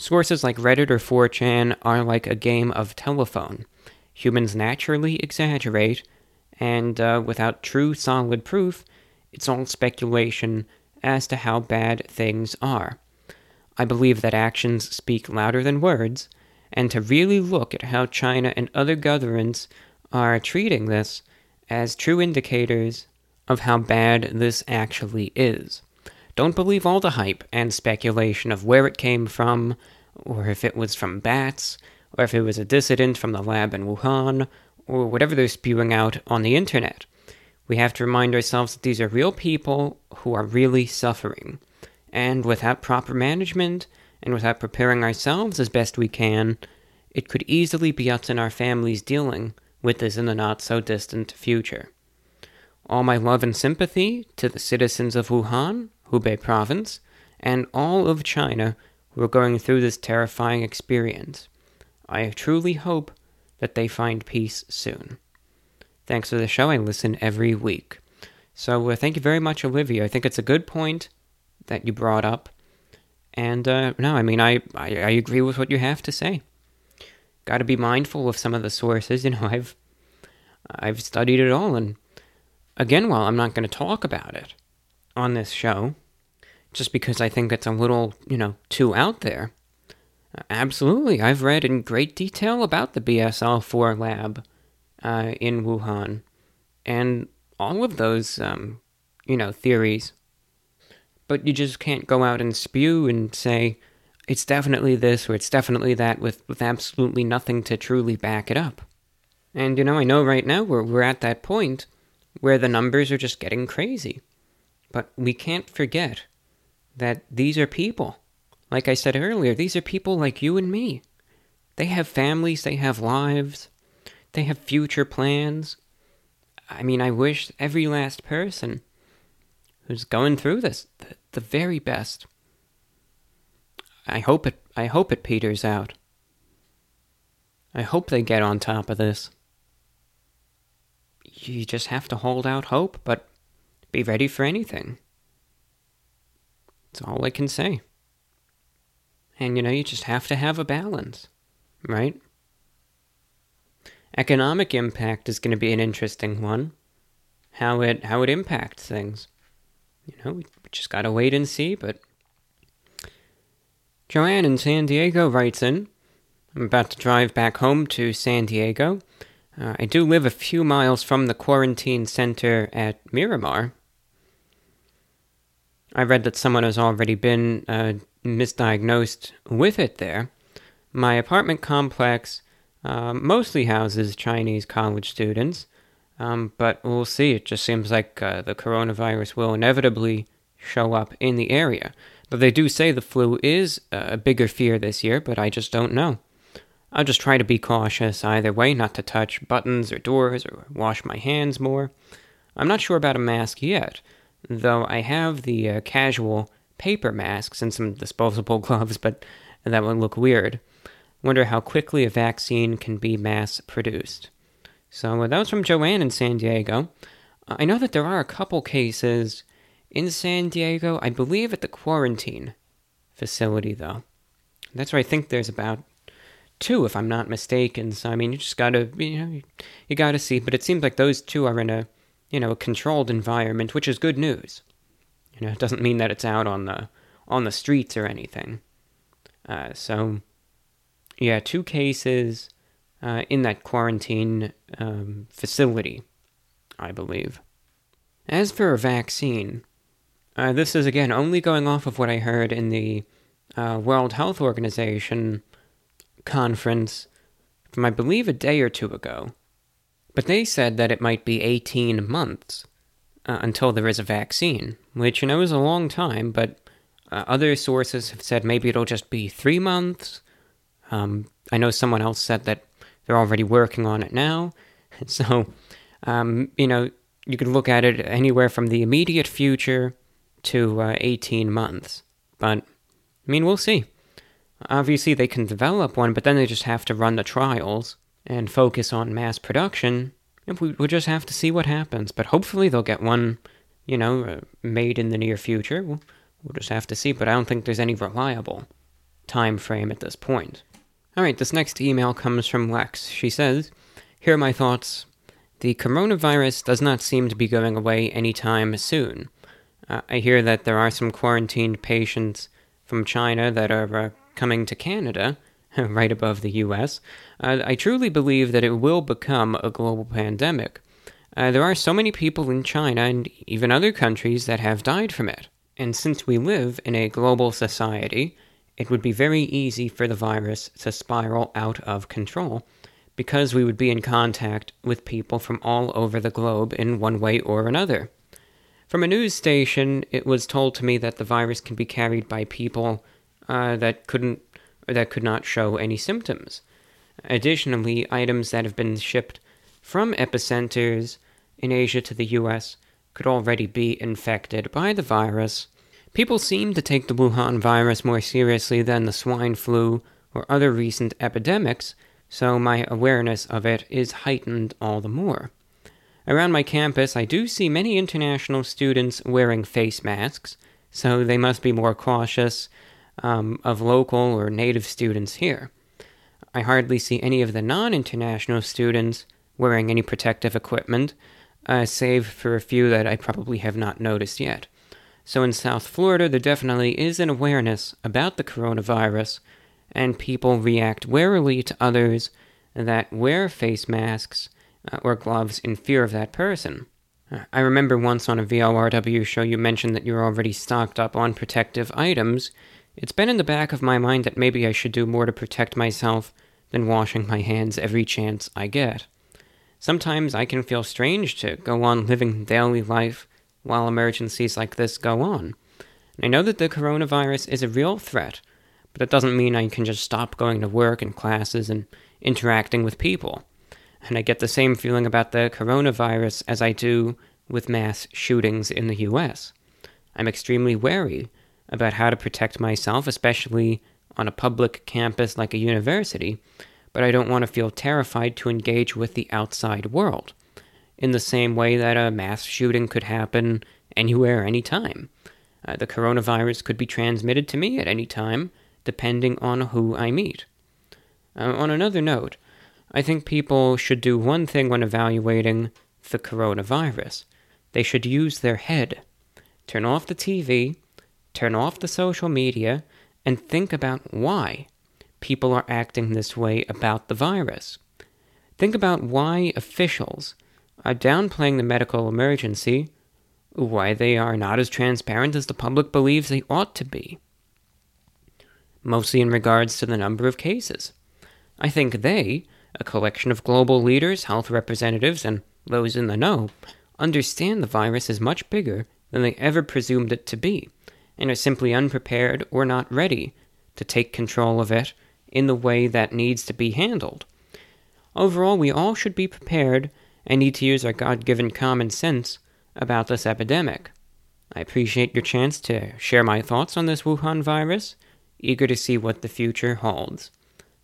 Sources like Reddit or 4chan are like a game of telephone. Humans naturally exaggerate, and uh, without true solid proof, it's all speculation as to how bad things are. I believe that actions speak louder than words, and to really look at how China and other governments are treating this as true indicators of how bad this actually is. Don't believe all the hype and speculation of where it came from, or if it was from bats, or if it was a dissident from the lab in Wuhan, or whatever they're spewing out on the internet. We have to remind ourselves that these are real people who are really suffering. And without proper management, and without preparing ourselves as best we can, it could easily be us and our families dealing with this in the not so distant future. All my love and sympathy to the citizens of Wuhan, Hubei province, and all of China who are going through this terrifying experience. I truly hope that they find peace soon. Thanks for the show. I listen every week. So uh, thank you very much, Olivia. I think it's a good point that you brought up. And uh, no, I mean, I, I, I agree with what you have to say. Got to be mindful of some of the sources. You know, I've I've studied it all, and again, while I'm not going to talk about it on this show, just because I think it's a little, you know, too out there. Absolutely, I've read in great detail about the BSL 4 lab uh, in Wuhan, and all of those, um, you know, theories but you just can't go out and spew and say it's definitely this or it's definitely that with, with absolutely nothing to truly back it up. And you know, I know right now we're, we're at that point where the numbers are just getting crazy. But we can't forget that these are people. Like I said earlier, these are people like you and me. They have families, they have lives, they have future plans. I mean, I wish every last person who's going through this the, the very best. I hope it I hope it peters out. I hope they get on top of this. You just have to hold out hope, but be ready for anything. That's all I can say. And you know, you just have to have a balance, right? Economic impact is going to be an interesting one. How it how it impacts things you know, we just gotta wait and see. But Joanne in San Diego writes in I'm about to drive back home to San Diego. Uh, I do live a few miles from the quarantine center at Miramar. I read that someone has already been uh, misdiagnosed with it there. My apartment complex uh, mostly houses Chinese college students. Um, but we'll see. It just seems like uh, the coronavirus will inevitably show up in the area. But they do say the flu is a bigger fear this year, but I just don't know. I'll just try to be cautious either way, not to touch buttons or doors or wash my hands more. I'm not sure about a mask yet, though I have the uh, casual paper masks and some disposable gloves, but that would look weird. Wonder how quickly a vaccine can be mass produced. So uh, that was from Joanne in San Diego. I know that there are a couple cases in San Diego, I believe at the quarantine facility, though. That's where I think there's about two, if I'm not mistaken. So, I mean, you just gotta, you know, you gotta see. But it seems like those two are in a, you know, a controlled environment, which is good news. You know, it doesn't mean that it's out on the on the streets or anything. Uh, so, yeah, two cases uh, in that quarantine um, facility, I believe. As for a vaccine, uh, this is again only going off of what I heard in the uh, World Health Organization conference from, I believe, a day or two ago. But they said that it might be 18 months uh, until there is a vaccine, which, you know, is a long time, but uh, other sources have said maybe it'll just be three months. Um, I know someone else said that they're already working on it now. So, um, you know, you could look at it anywhere from the immediate future to uh, 18 months. But, I mean, we'll see. Obviously, they can develop one, but then they just have to run the trials and focus on mass production. We, we'll just have to see what happens. But hopefully, they'll get one, you know, uh, made in the near future. We'll, we'll just have to see. But I don't think there's any reliable time frame at this point. All right, this next email comes from Lex. She says, Here are my thoughts. The coronavirus does not seem to be going away anytime soon. Uh, I hear that there are some quarantined patients from China that are uh, coming to Canada, right above the US. Uh, I truly believe that it will become a global pandemic. Uh, there are so many people in China and even other countries that have died from it. And since we live in a global society, it would be very easy for the virus to spiral out of control because we would be in contact with people from all over the globe in one way or another. From a news station, it was told to me that the virus can be carried by people uh, that couldn't that could not show any symptoms. Additionally, items that have been shipped from epicenters in Asia to the US could already be infected by the virus People seem to take the Wuhan virus more seriously than the swine flu or other recent epidemics, so my awareness of it is heightened all the more. Around my campus, I do see many international students wearing face masks, so they must be more cautious um, of local or native students here. I hardly see any of the non international students wearing any protective equipment, uh, save for a few that I probably have not noticed yet. So in South Florida, there definitely is an awareness about the coronavirus, and people react warily to others that wear face masks uh, or gloves in fear of that person. Uh, I remember once on a VORW show you mentioned that you're already stocked up on protective items. It's been in the back of my mind that maybe I should do more to protect myself than washing my hands every chance I get. Sometimes I can feel strange to go on living daily life while emergencies like this go on. And I know that the coronavirus is a real threat, but that doesn't mean I can just stop going to work and classes and interacting with people. And I get the same feeling about the coronavirus as I do with mass shootings in the US. I'm extremely wary about how to protect myself, especially on a public campus like a university, but I don't want to feel terrified to engage with the outside world in the same way that a mass shooting could happen anywhere, anytime. Uh, the coronavirus could be transmitted to me at any time, depending on who I meet. Uh, on another note, I think people should do one thing when evaluating the coronavirus they should use their head. Turn off the TV, turn off the social media, and think about why people are acting this way about the virus. Think about why officials are downplaying the medical emergency, why they are not as transparent as the public believes they ought to be. Mostly in regards to the number of cases. I think they, a collection of global leaders, health representatives, and those in the know, understand the virus is much bigger than they ever presumed it to be, and are simply unprepared or not ready to take control of it in the way that needs to be handled. Overall, we all should be prepared and need to use our God given common sense about this epidemic. I appreciate your chance to share my thoughts on this Wuhan virus, eager to see what the future holds.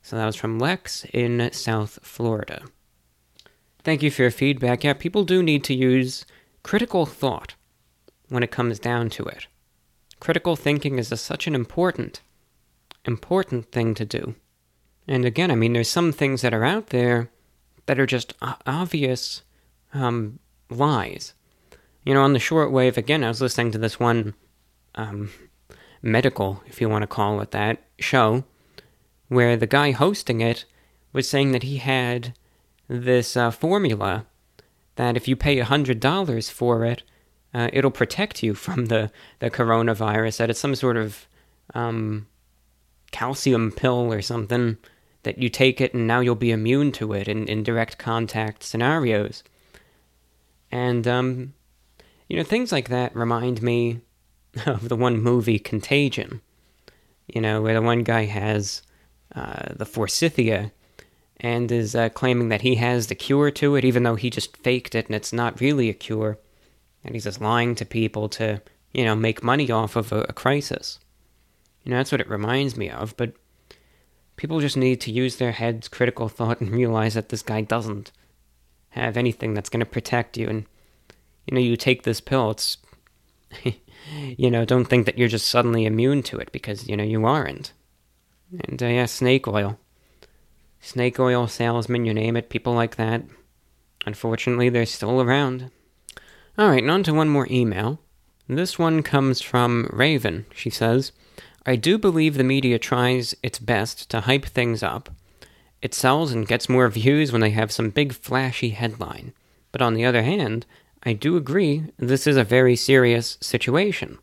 So that was from Lex in South Florida. Thank you for your feedback. Yeah, people do need to use critical thought when it comes down to it. Critical thinking is a, such an important, important thing to do. And again, I mean, there's some things that are out there that are just obvious um, lies. You know, on the shortwave, again, I was listening to this one um, medical, if you want to call it that, show where the guy hosting it was saying that he had this uh, formula that if you pay $100 for it, uh, it'll protect you from the, the coronavirus, that it's some sort of um, calcium pill or something that you take it and now you'll be immune to it in, in direct contact scenarios. And, um, you know, things like that remind me of the one movie, Contagion, you know, where the one guy has uh, the forsythia and is uh, claiming that he has the cure to it, even though he just faked it and it's not really a cure. And he's just lying to people to, you know, make money off of a, a crisis. You know, that's what it reminds me of, but people just need to use their heads, critical thought, and realize that this guy doesn't have anything that's going to protect you. And, you know, you take this pill, it's, you know, don't think that you're just suddenly immune to it because, you know, you aren't. And, uh, yeah, snake oil. Snake oil salesman, you name it, people like that. Unfortunately, they're still around. Alright, and on to one more email. This one comes from Raven. She says, I do believe the media tries its best to hype things up. It sells and gets more views when they have some big flashy headline. But on the other hand, I do agree this is a very serious situation.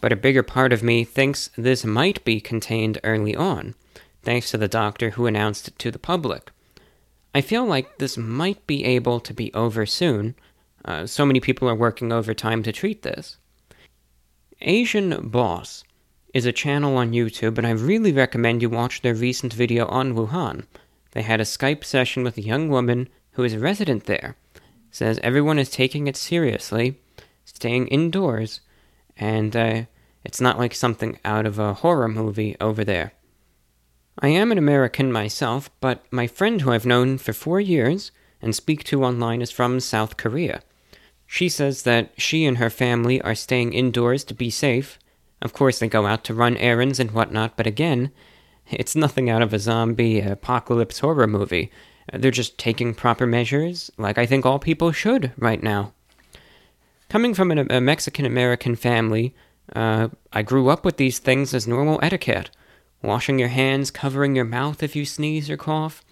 But a bigger part of me thinks this might be contained early on, thanks to the doctor who announced it to the public. I feel like this might be able to be over soon. Uh, so many people are working overtime to treat this. Asian Boss is a channel on YouTube, and I really recommend you watch their recent video on Wuhan. They had a Skype session with a young woman who is a resident there. Says everyone is taking it seriously, staying indoors, and uh, it's not like something out of a horror movie over there. I am an American myself, but my friend who I've known for four years and speak to online is from South Korea. She says that she and her family are staying indoors to be safe of course, they go out to run errands and whatnot, but again, it's nothing out of a zombie apocalypse horror movie. They're just taking proper measures, like I think all people should right now. Coming from a Mexican American family, uh, I grew up with these things as normal etiquette washing your hands, covering your mouth if you sneeze or cough.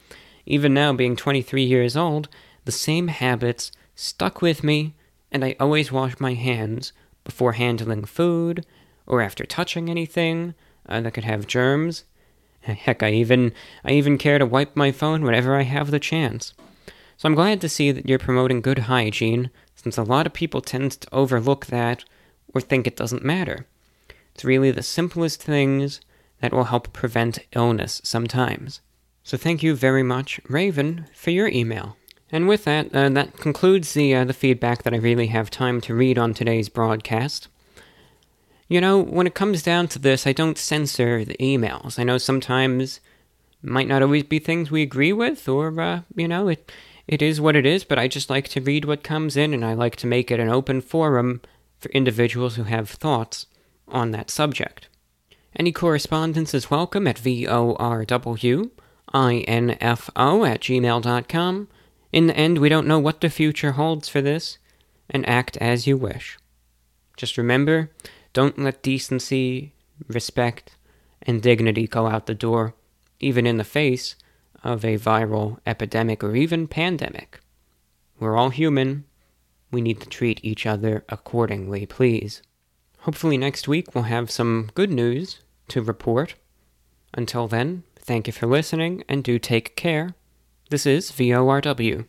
Even now, being 23 years old, the same habits stuck with me, and I always wash my hands before handling food, or after touching anything uh, that could have germs. Heck, I even I even care to wipe my phone whenever I have the chance. So I'm glad to see that you're promoting good hygiene, since a lot of people tend to overlook that or think it doesn't matter. It's really the simplest things that will help prevent illness sometimes. So thank you very much, Raven, for your email. And with that, uh, that concludes the uh, the feedback that I really have time to read on today's broadcast. You know, when it comes down to this, I don't censor the emails. I know sometimes might not always be things we agree with, or uh, you know, it it is what it is. But I just like to read what comes in, and I like to make it an open forum for individuals who have thoughts on that subject. Any correspondence is welcome at vorwinfo at gmail.com. In the end, we don't know what the future holds for this, and act as you wish. Just remember, don't let decency, respect, and dignity go out the door, even in the face of a viral epidemic or even pandemic. We're all human. We need to treat each other accordingly, please. Hopefully, next week we'll have some good news to report. Until then, thank you for listening and do take care. This is VORW.